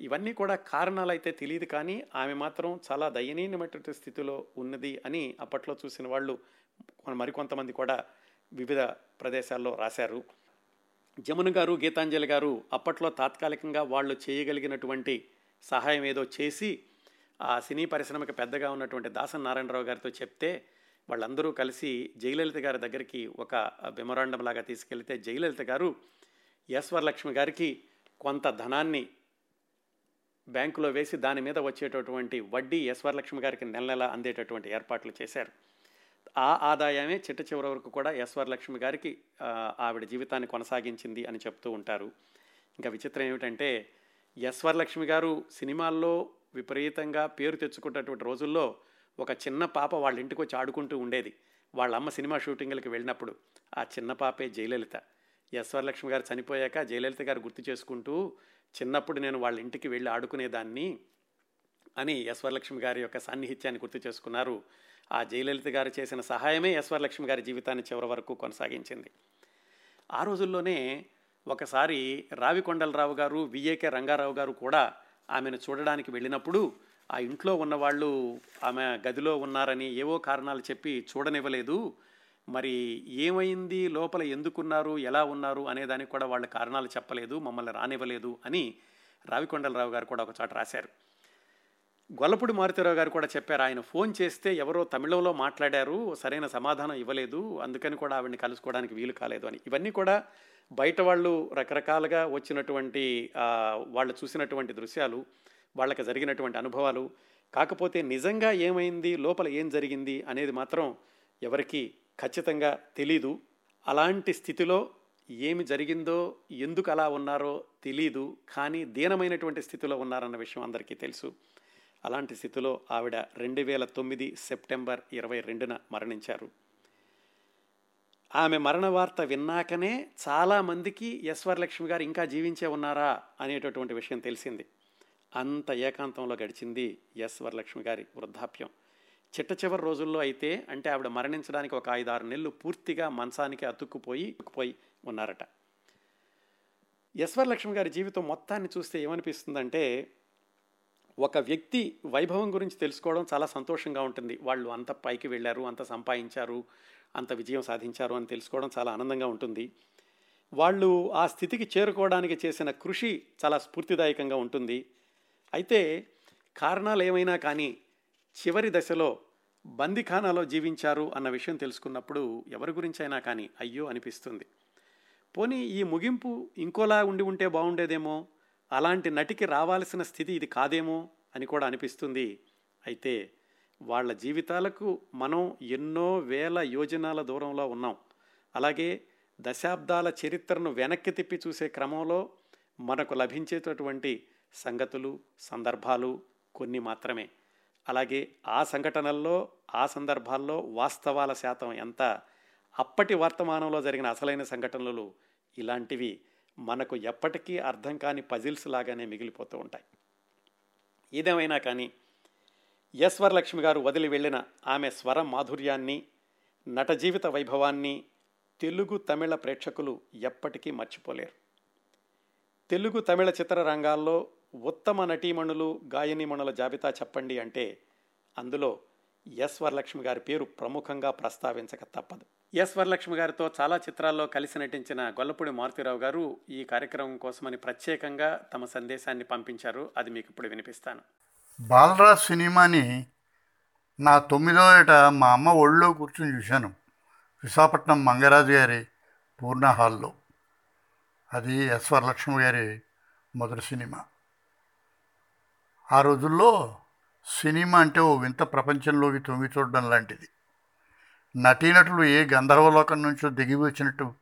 S1: ఇవన్నీ కూడా కారణాలు అయితే తెలియదు కానీ ఆమె మాత్రం చాలా దయనీయమైనటువంటి స్థితిలో ఉన్నది అని అప్పట్లో చూసిన వాళ్ళు మరికొంతమంది కూడా వివిధ ప్రదేశాల్లో రాశారు. జమున గారు గీతాంజలి గారు అప్పట్లో తాత్కాలికంగా వాళ్ళు చేయగలిగినటువంటి సహాయం ఏదో చేసి ఆ సినీ పరిశ్రమకు పెద్దగా ఉన్నటువంటి దాసన్ నారాయణరావు గారితో చెప్తే వాళ్ళందరూ కలిసి జయలలిత గారి దగ్గరికి ఒక మెమొరాండం లాగా తీసుకెళ్తే జయలలిత గారు ఈశ్వరలక్ష్మి గారికి కొంత ధనాన్ని బ్యాంకులో వేసి దాని మీద వచ్చేటటువంటి వడ్డీ ఈశ్వరలక్ష్మి గారికి నెల నెల అందేటటువంటి ఏర్పాట్లు చేశారు. ఆ ఆదాయమే చిట్ట చివరి వరకు కూడా ఈశ్వరలక్ష్మి గారికి ఆవిడ జీవితాన్ని కొనసాగించింది అని చెప్తూ ఉంటారు. ఇంకా విచిత్రం ఏమిటంటే ఈశ్వరలక్ష్మి గారు సినిమాల్లో విపరీతంగా పేరు తెచ్చుకున్నటువంటి రోజుల్లో ఒక చిన్న పాప వాళ్ళ ఇంటికి వచ్చి ఆడుకుంటూ ఉండేది. వాళ్ళ అమ్మ సినిమా షూటింగ్లకు వెళ్ళినప్పుడు ఆ చిన్న పాపే జయలలిత. ఎస్వరలక్ష్మి గారు చనిపోయాక జయలలిత గారు గుర్తు చేసుకుంటూ చిన్నప్పుడు నేను వాళ్ళ ఇంటికి వెళ్ళి ఆడుకునేదాన్ని అని ఎస్వరలక్ష్మి గారి యొక్క సాన్నిహిత్యాన్ని గుర్తు చేసుకున్నారు. ఆ జయలలిత గారు చేసిన సహాయమే ఎస్వరలక్ష్మి గారి జీవితాన్ని చివరి వరకు కొనసాగించింది. ఆ రోజుల్లోనే ఒకసారి రావికొండలరావు గారు విఏకే రంగారావు గారు కూడా ఆమెను చూడడానికి వెళ్ళినప్పుడు ఆ ఇంట్లో ఉన్నవాళ్ళు ఆమె గదిలో ఉన్నారని ఏవో కారణాలు చెప్పి చూడనివ్వలేదు. మరి ఏమైంది? లోపల ఎందుకున్నారు? ఎలా ఉన్నారు? అనే దానికి కూడా వాళ్ళ కారణాలు చెప్పలేదు మమ్మల్ని రానివ్వలేదు అని రావికొండలరావు గారు కూడా ఒక చోట రాశారు. గొల్లపూడి మారుతిరావు గారు కూడా చెప్పారు ఆయన ఫోన్ చేస్తే ఎవరో తమిళంలో మాట్లాడారు సరైన సమాధానం ఇవ్వలేదు అందుకని కూడా ఆవిడని కలుసుకోవడానికి వీలు కాలేదు అని. ఇవన్నీ కూడా బయట వాళ్ళు రకరకాలుగా వచ్చినటువంటి వాళ్ళు చూసినటువంటి దృశ్యాలు. వాళ్ళకి జరిగినటువంటి అనుభవాలు. కాకపోతే నిజంగా ఏమైంది? లోపల ఏం జరిగింది? అనేది మాత్రం ఎవరికి ఖచ్చితంగా తెలీదు. అలాంటి స్థితిలో ఏమి జరిగిందో ఎందుకు అలా ఉన్నారో తెలీదు. కానీ దీనమైనటువంటి స్థితిలో ఉన్నారన్న విషయం అందరికీ తెలుసు. అలాంటి స్థితిలో ఆవిడ రెండు వేల తొమ్మిది సెప్టెంబర్ ఇరవై రెండున మరణించారు. ఆమె మరణ వార్త విన్నాకనే చాలామందికి యశ్వరలక్ష్మి గారు ఇంకా జీవించే ఉన్నారా అనేటటువంటి విషయం తెలిసింది. అంత ఏకాంతంలో గడిచింది ఎస్ వరలక్ష్మి గారి వృద్ధాప్యం. చిట్ట చివరి రోజుల్లో అయితే అంటే ఆవిడ మరణించడానికి ఒక ఐదు ఆరు నెలలు పూర్తిగా మంచానికి అతుక్కుపోయి అతుక్కుపోయి ఉన్నారట. ఎస్వర్ లక్ష్మి గారి జీవితం మొత్తాన్ని చూస్తే ఏమనిపిస్తుందంటే ఒక వ్యక్తి వైభవం గురించి తెలుసుకోవడం చాలా సంతోషంగా ఉంటుంది. వాళ్ళు అంత పైకి వెళ్ళారు అంత సంపాదించారు అంత విజయం సాధించారు అని తెలుసుకోవడం చాలా ఆనందంగా ఉంటుంది. వాళ్ళు ఆ స్థితికి చేరుకోవడానికి చేసిన కృషి చాలా స్ఫూర్తిదాయకంగా ఉంటుంది. అయితే కారణాలు ఏమైనా కానీ చివరి దశలో బందిఖానాలో జీవించారు అన్న విషయం తెలుసుకున్నప్పుడు ఎవరి గురించి అయినా కానీ అయ్యో అనిపిస్తుంది. పోనీ ఈ ముగింపు ఇంకోలా ఉండి ఉంటే బాగుండేదేమో? అలాంటి నటికి రావాల్సిన స్థితి ఇది కాదేమో? అని కూడా అనిపిస్తుంది. అయితే వాళ్ళ జీవితాలకు మనం ఎన్నో వేల యోజనాల దూరంలో ఉన్నాం. అలాగే దశాబ్దాల చరిత్రను వెనక్కి తిప్పి చూసే క్రమంలో మనకు లభించేటటువంటి సంగతులు సందర్భాలు కొన్ని మాత్రమే. అలాగే ఆ సంఘటనల్లో ఆ సందర్భాల్లో వాస్తవాల శాతం ఎంత? అప్పటి వర్తమానంలో జరిగిన అసలైన సంఘటనలు ఇలాంటివి మనకు ఎప్పటికీ అర్థం కాని పజిల్స్ లాగానే మిగిలిపోతూ ఉంటాయి. ఏదేమైనా కానీ ఎస్ వరలక్ష్మి గారు వదిలి వెళ్ళిన ఆమె స్వర మాధుర్యాన్ని నట జీవిత వైభవాన్ని తెలుగు తమిళ ప్రేక్షకులు ఎప్పటికీ మర్చిపోలేరు. తెలుగు తమిళ చిత్రరంగాల్లో ఉత్తమ నటీమణులు గాయనీమణుల జాబితా చెప్పండి అంటే అందులో ఎస్ వరలక్ష్మి గారి పేరు ప్రముఖంగా ప్రస్తావించక తప్పదు. ఎస్ వరలక్ష్మి గారితో చాలా చిత్రాల్లో కలిసి నటించిన గొల్లపూడి మారుతిరావు గారు ఈ కార్యక్రమం కోసమని ప్రత్యేకంగా తమ సందేశాన్ని పంపించారు. అది మీకు ఇప్పుడు వినిపిస్తాను.
S2: బాలరాజ్ సినిమాని నా తొమ్మిదో ఏట మా అమ్మ ఒళ్ళో కూర్చొని చూశాను. విశాఖపట్నం మంగరాజు గారి పూర్ణ హాల్లో. అది ఎస్ వరలక్ష్మి గారి మొదటి సినిమా. ఆ రోజుల్లో సినిమా అంటే ఓ వింత ప్రపంచంలోకి తొంగి చూడడం లాంటిది. నటీనటులు ఏ గంధర్వలోకం నుంచో దిగి వచ్చినట్టు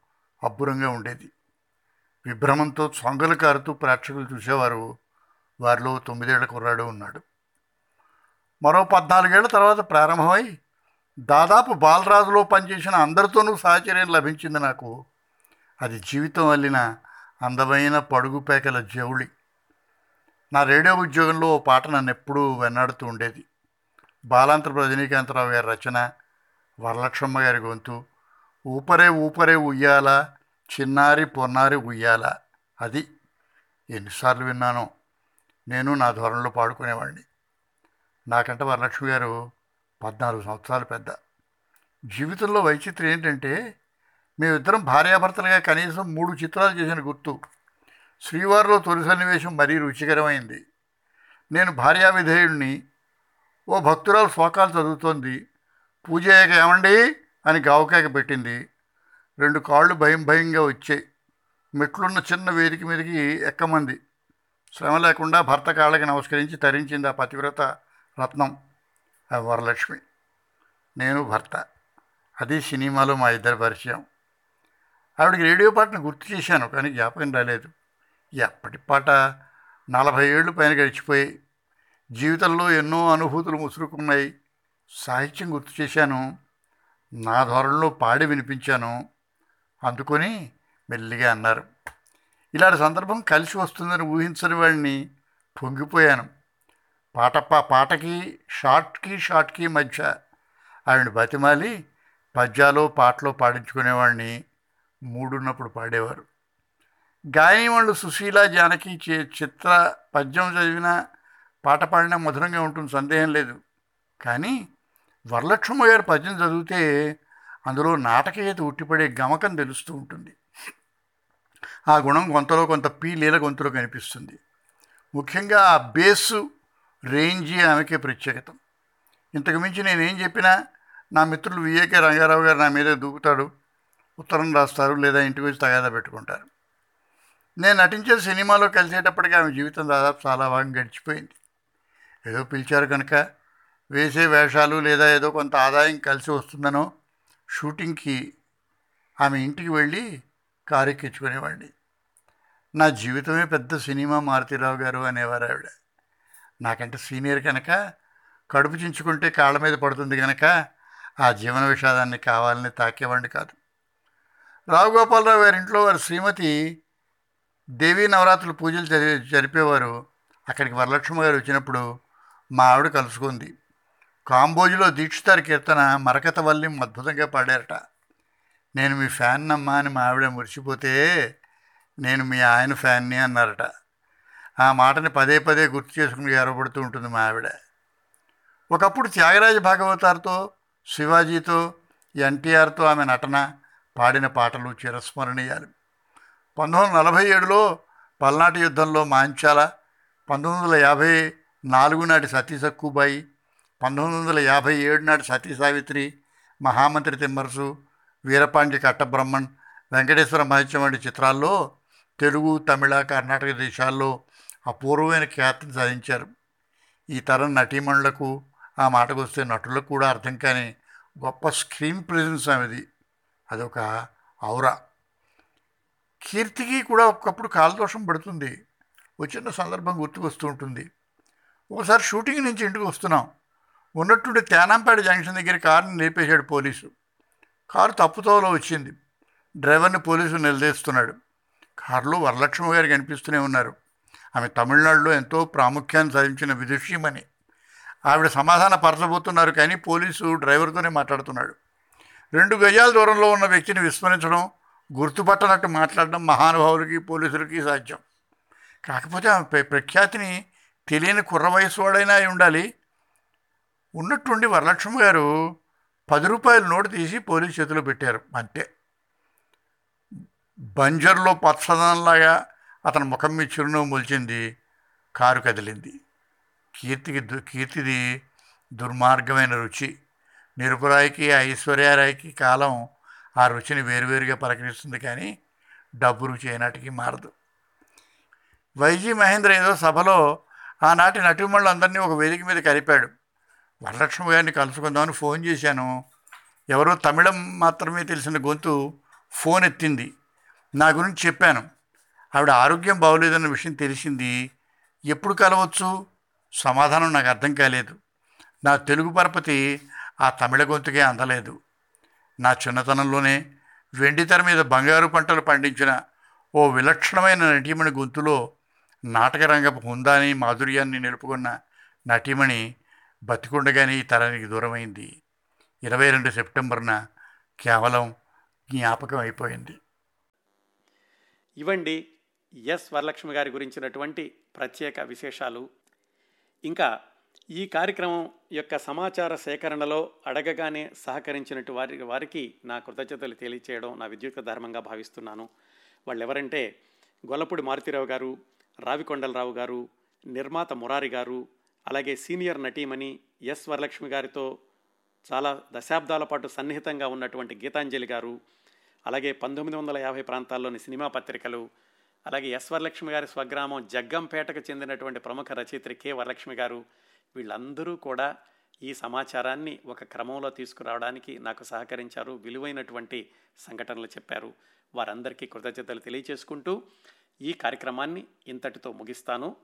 S2: అబ్బురంగా ఉండేది. విభ్రమంతో సొంగలు కారుతూ ప్రేక్షకులు చూసేవారు. వారిలో తొమ్మిదేళ్ళ కుర్రాడు ఉన్నాడు. మరో పద్నాలుగేళ్ళ తర్వాత ప్రారంభమై దాదాపు బాలరాజులో పనిచేసిన అందరితోనూ సాహచర్యం లభించింది నాకు. అది జీవితం అల్లిన అందమైన పడుగు పేకల జవుళి నా రేడియో ఉద్యోగంలో ఓ పాట నన్ను ఎప్పుడూ వెన్నాడుతూ ఉండేది. బాలాంతర రజనీకాంతరావు గారి రచన వరలక్ష్మమ్మ గారి గొంతు ఊపరే ఊపరే ఉయ్యాల చిన్నారి పొన్నారి ఉయ్యాల అది ఎన్నిసార్లు విన్నానో నేను నా ధోరణిలో పాడుకునేవాడిని నాకంటే వరలక్ష్మి గారు పద్నాలుగు సంవత్సరాలు పెద్ద. జీవితంలో వైచిత్రం ఏంటంటే మేమిద్దరం భార్యాభర్తలుగా కనీసం మూడు చిత్రాలు చేసిన గుర్తు. శ్రీవారిలో తొలి సన్నివేశం మరీ రుచికరమైంది. నేను భార్యా విధేయుడిని ఓ భక్తురాలు శ్లోకాలు చదువుతోంది పూజ అయ్యాక ఏమండి? అని గావుకేక పెట్టింది. రెండు కాళ్ళు భయం భయంగా వచ్చాయి మెట్లున్న చిన్న వేదిక మీదకి ఎక్కమంది. శ్రమ లేకుండా భర్త కాళ్ళకి నమస్కరించి తరించింది ఆ పతివ్రత రత్నం. ఆ వరలక్ష్మి. నేను భర్త. అది సినిమాలో మా ఇద్దరి పరిచయం. ఆవిడకి రేడియో పాటను గుర్తు చేశాను కానీ జ్ఞాపకం రాలేదు. ఎప్పటి పాట నలభై ఏళ్ళు పైన గడిచిపోయి జీవితంలో ఎన్నో అనుభూతులు ముసురుకున్నాయి. సాహిత్యం గుర్తు చేశాను. నా ధోరణిలో పాడి వినిపించాను. అందుకొని మెల్లిగా అన్నారు. ఇలాంటి సందర్భం కలిసి వస్తుందని ఊహించని వాడిని పొంగిపోయాను. పాట పా- పాటకి షార్ట్కి షార్ట్కి మధ్య ఆవిడ బతిమాలి పద్యాలో పాటలో పాడించుకునేవాడిని మూడున్నప్పుడు పాడేవారు. గాయనివాళ్ళు సుశీల జానకి చే- చిత్ర పద్యం చదివిన పాట పాడినా మధురంగా ఉంటుంది సందేహం లేదు. కానీ వరలక్ష్మ గారి పద్యం చదివితే అందులో నాటకీయత ఉట్టిపడే గమకం తెలుస్తూ ఉంటుంది. ఆ గుణం కొంతలో కొంత పీ లీల గొంతులో కనిపిస్తుంది. ముఖ్యంగా ఆ బేసు రేంజి ఆమెకే ప్రత్యేకత. ఇంతకు మించి నేనేం చెప్పినా నా మిత్రులు విఏకే రంగారావు గారు నా మీద దూకుతాడు ఉత్తరం రాస్తారు లేదా ఇంటికి వచ్చి తగాదా పెట్టుకుంటారు. నేను నటించే సినిమాలో కలిసేటప్పటికి ఆమె జీవితం దాదాపు చాలా భాగం గడిచిపోయింది. ఏదో పిలిచారు కనుక వేసే వేషాలు లేదా ఏదో కొంత ఆదాయం కలిసి వస్తుందనో షూటింగ్కి ఆమె ఇంటికి వెళ్ళి కారు ఎక్కించుకునేవాడిని. నా జీవితమే పెద్ద సినిమా మారుతిరావు గారు అనేవారు ఆవిడ. నాకంటే సీనియర్ కనుక కడుపు చించుకుంటే కాళ్ళ మీద పడుతుంది కనుక ఆ జీవన విషాదాన్ని కావాలని తాకేవాడిని కాదు. రావు గోపాలరావు గారి ఇంట్లో వారి శ్రీమతి దేవీ నవరాత్రులు పూజలు జరి జరిపేవారు అక్కడికి వరలక్ష్మి గారు వచ్చినప్పుడు మా ఆవిడ కలుసుకుంది. కాంబోజులో దీక్షితారి కీర్తన మరకతవల్లి అద్భుతంగా పాడారట. నేను మీ ఫ్యాన్ అమ్మా అని మా ఆవిడ మురిసిపోతే నేను మీ ఆయన ఫ్యాన్ని అన్నారట. ఆ మాటని పదే పదే గుర్తు చేసుకుని ఎరబడుతూ ఉంటుంది మా ఆవిడ. ఒకప్పుడు త్యాగరాజ భాగవతార్తో శివాజీతో ఎన్టీఆర్తో ఆమె నటన పాడిన పాటలు చిరస్మరణీయాలు. పంతొమ్మిది వందల నలభై ఏడులో పల్నాటి యుద్ధంలో మాంచాల పంతొమ్మిది వందల యాభై నాలుగు నాటి సతీ సక్కుబాయి పంతొమ్మిది వందల యాభై ఏడు నాటి సతీ సావిత్రి మహామంత్రి తిమ్మరసు వీరపాండ్య కట్టబ్రహ్మణ్ వెంకటేశ్వర మహత్యం వంటి చిత్రాల్లో తెలుగు తమిళ కర్ణాటక దేశాల్లో అపూర్వమైన ఖ్యాతిని సాధించారు. ఈ తరం నటీమణులకు ఆ మాటకు వస్తే నటులకు కూడా అర్థం కాని గొప్ప స్క్రీన్ ప్రజెన్స్ అనేది అదొక ఔరా కీర్తికి కూడా ఒకప్పుడు కాలదోషం పడుతుంది. వచ్చిన సందర్భం సందర్భం గుర్తుకొస్తూ ఉంటుంది. ఒకసారి షూటింగ్ నుంచి ఇంటికి వస్తున్నాం. ఉన్నట్టుండి తేనాంపేట జంక్షన్ దగ్గర కారుని లేపేశాడు పోలీసు. కారు తప్పుతోలో వచ్చింది. డ్రైవర్ని పోలీసు నిలదీస్తున్నాడు. కారులో వరలక్ష్మి గారు కనిపిస్తూనే ఉన్నారు. ఆమె తమిళనాడులో ఎంతో ప్రాముఖ్యాన్ని సాధించిన విదుషీమని ఆవిడ సమాధాన పరచబోతున్నారు కానీ పోలీసు డ్రైవర్తోనే మాట్లాడుతున్నాడు. రెండు గజాల దూరంలో ఉన్న వ్యక్తిని విస్మరించడం గుర్తుపట్టనట్టు మాట్లాడడం మహానుభావులకి పోలీసులకి సాధ్యం. కాకపోతే ఆమె ప్రఖ్యాతిని తెలియని కుర్ర వయసు వాడైనా అయి ఉండాలి. ఉన్నట్టుండి వరలక్ష్మి గారు పది రూపాయల నోటు తీసి పోలీస్ చేతిలో పెట్టారు. అంతే. బంజర్లో పచ్చదనంలాగా అతని ముఖం మీద చిరునవ్వు మొలిచింది. కారు కదిలింది. కీర్తికి దు కీర్తిది దుర్మార్గమైన రుచి. నిరుపురాయికి ఐశ్వర్యారాయికి కాలం ఆ రుచిని వేరువేరుగా ప్రకటిస్తుంది కానీ డబ్బు రుచి ఏనాటికి మారదు. వైజీ మహేంద్ర ఏదో సభలో ఆనాటి నటిమళ్ళందరినీ ఒక వేదిక మీద కలిపాడు. వరలక్ష్మి గారిని కలుసుకుందామని ఫోన్ చేశాను. ఎవరో తమిళం మాత్రమే తెలిసిన గొంతు ఫోన్ ఎత్తింది. నా గురించి చెప్పాను. ఆవిడ ఆరోగ్యం బాగోలేదన్న విషయం తెలిసింది. ఎప్పుడు కలవచ్చు? సమాధానం నాకు అర్థం కాలేదు. నా తెలుగు పరపతి ఆ తమిళ గొంతుకే అందలేదు. నా చిన్నతనంలోనే వెండితెర మీద బంగారు పంటలు పండించిన ఓ విలక్షణమైన నటీమణి గొంతులో నాటకరంగపు హుందాని మాధుర్యాన్ని నిలుపుకున్న నటీమణి బతికుండగానే ఈ తరానికి దూరమైంది. ఇరవై రెండు సెప్టెంబర్న కేవలం జ్ఞాపకం అయిపోయింది.
S1: ఇవండి ఎస్ వరలక్ష్మి గారి గురించినటువంటి ప్రత్యేక విశేషాలు. ఇంకా ఈ కార్యక్రమం యొక్క సమాచార సేకరణలో అడగగానే సహకరించినట్టు వారి వారికి నా కృతజ్ఞతలు తెలియచేయడం నా విద్యుత్ ధర్మంగా భావిస్తున్నాను. వాళ్ళు ఎవరంటే గొల్లపూడి మారుతిరావు గారు రావికొండలరావు గారు నిర్మాత మురారి గారు అలాగే సీనియర్ నటీమణి ఎస్ వరలక్ష్మి గారితో చాలా దశాబ్దాల పాటు సన్నిహితంగా ఉన్నటువంటి గీతాంజలి గారు అలాగే పంతొమ్మిది వందల యాభై ప్రాంతాల్లోని సినిమా పత్రికలు అలాగే ఎస్ వరలక్ష్మి గారి స్వగ్రామం జగ్గంపేటకు చెందినటువంటి ప్రముఖ రచయిత్రి కె వరలక్ష్మి గారు వీళ్ళందరూ కూడా ఈ సమాచారాన్ని ఒక క్రమంలో తీసుకురావడానికి నాకు సహకరించారు. విలువైనటువంటి సంఘటనలు చెప్పారు. వారందరికీ కృతజ్ఞతలు తెలియచేసుకుంటూ ఈ కార్యక్రమాన్ని ఇంతటితో ముగిస్తాను.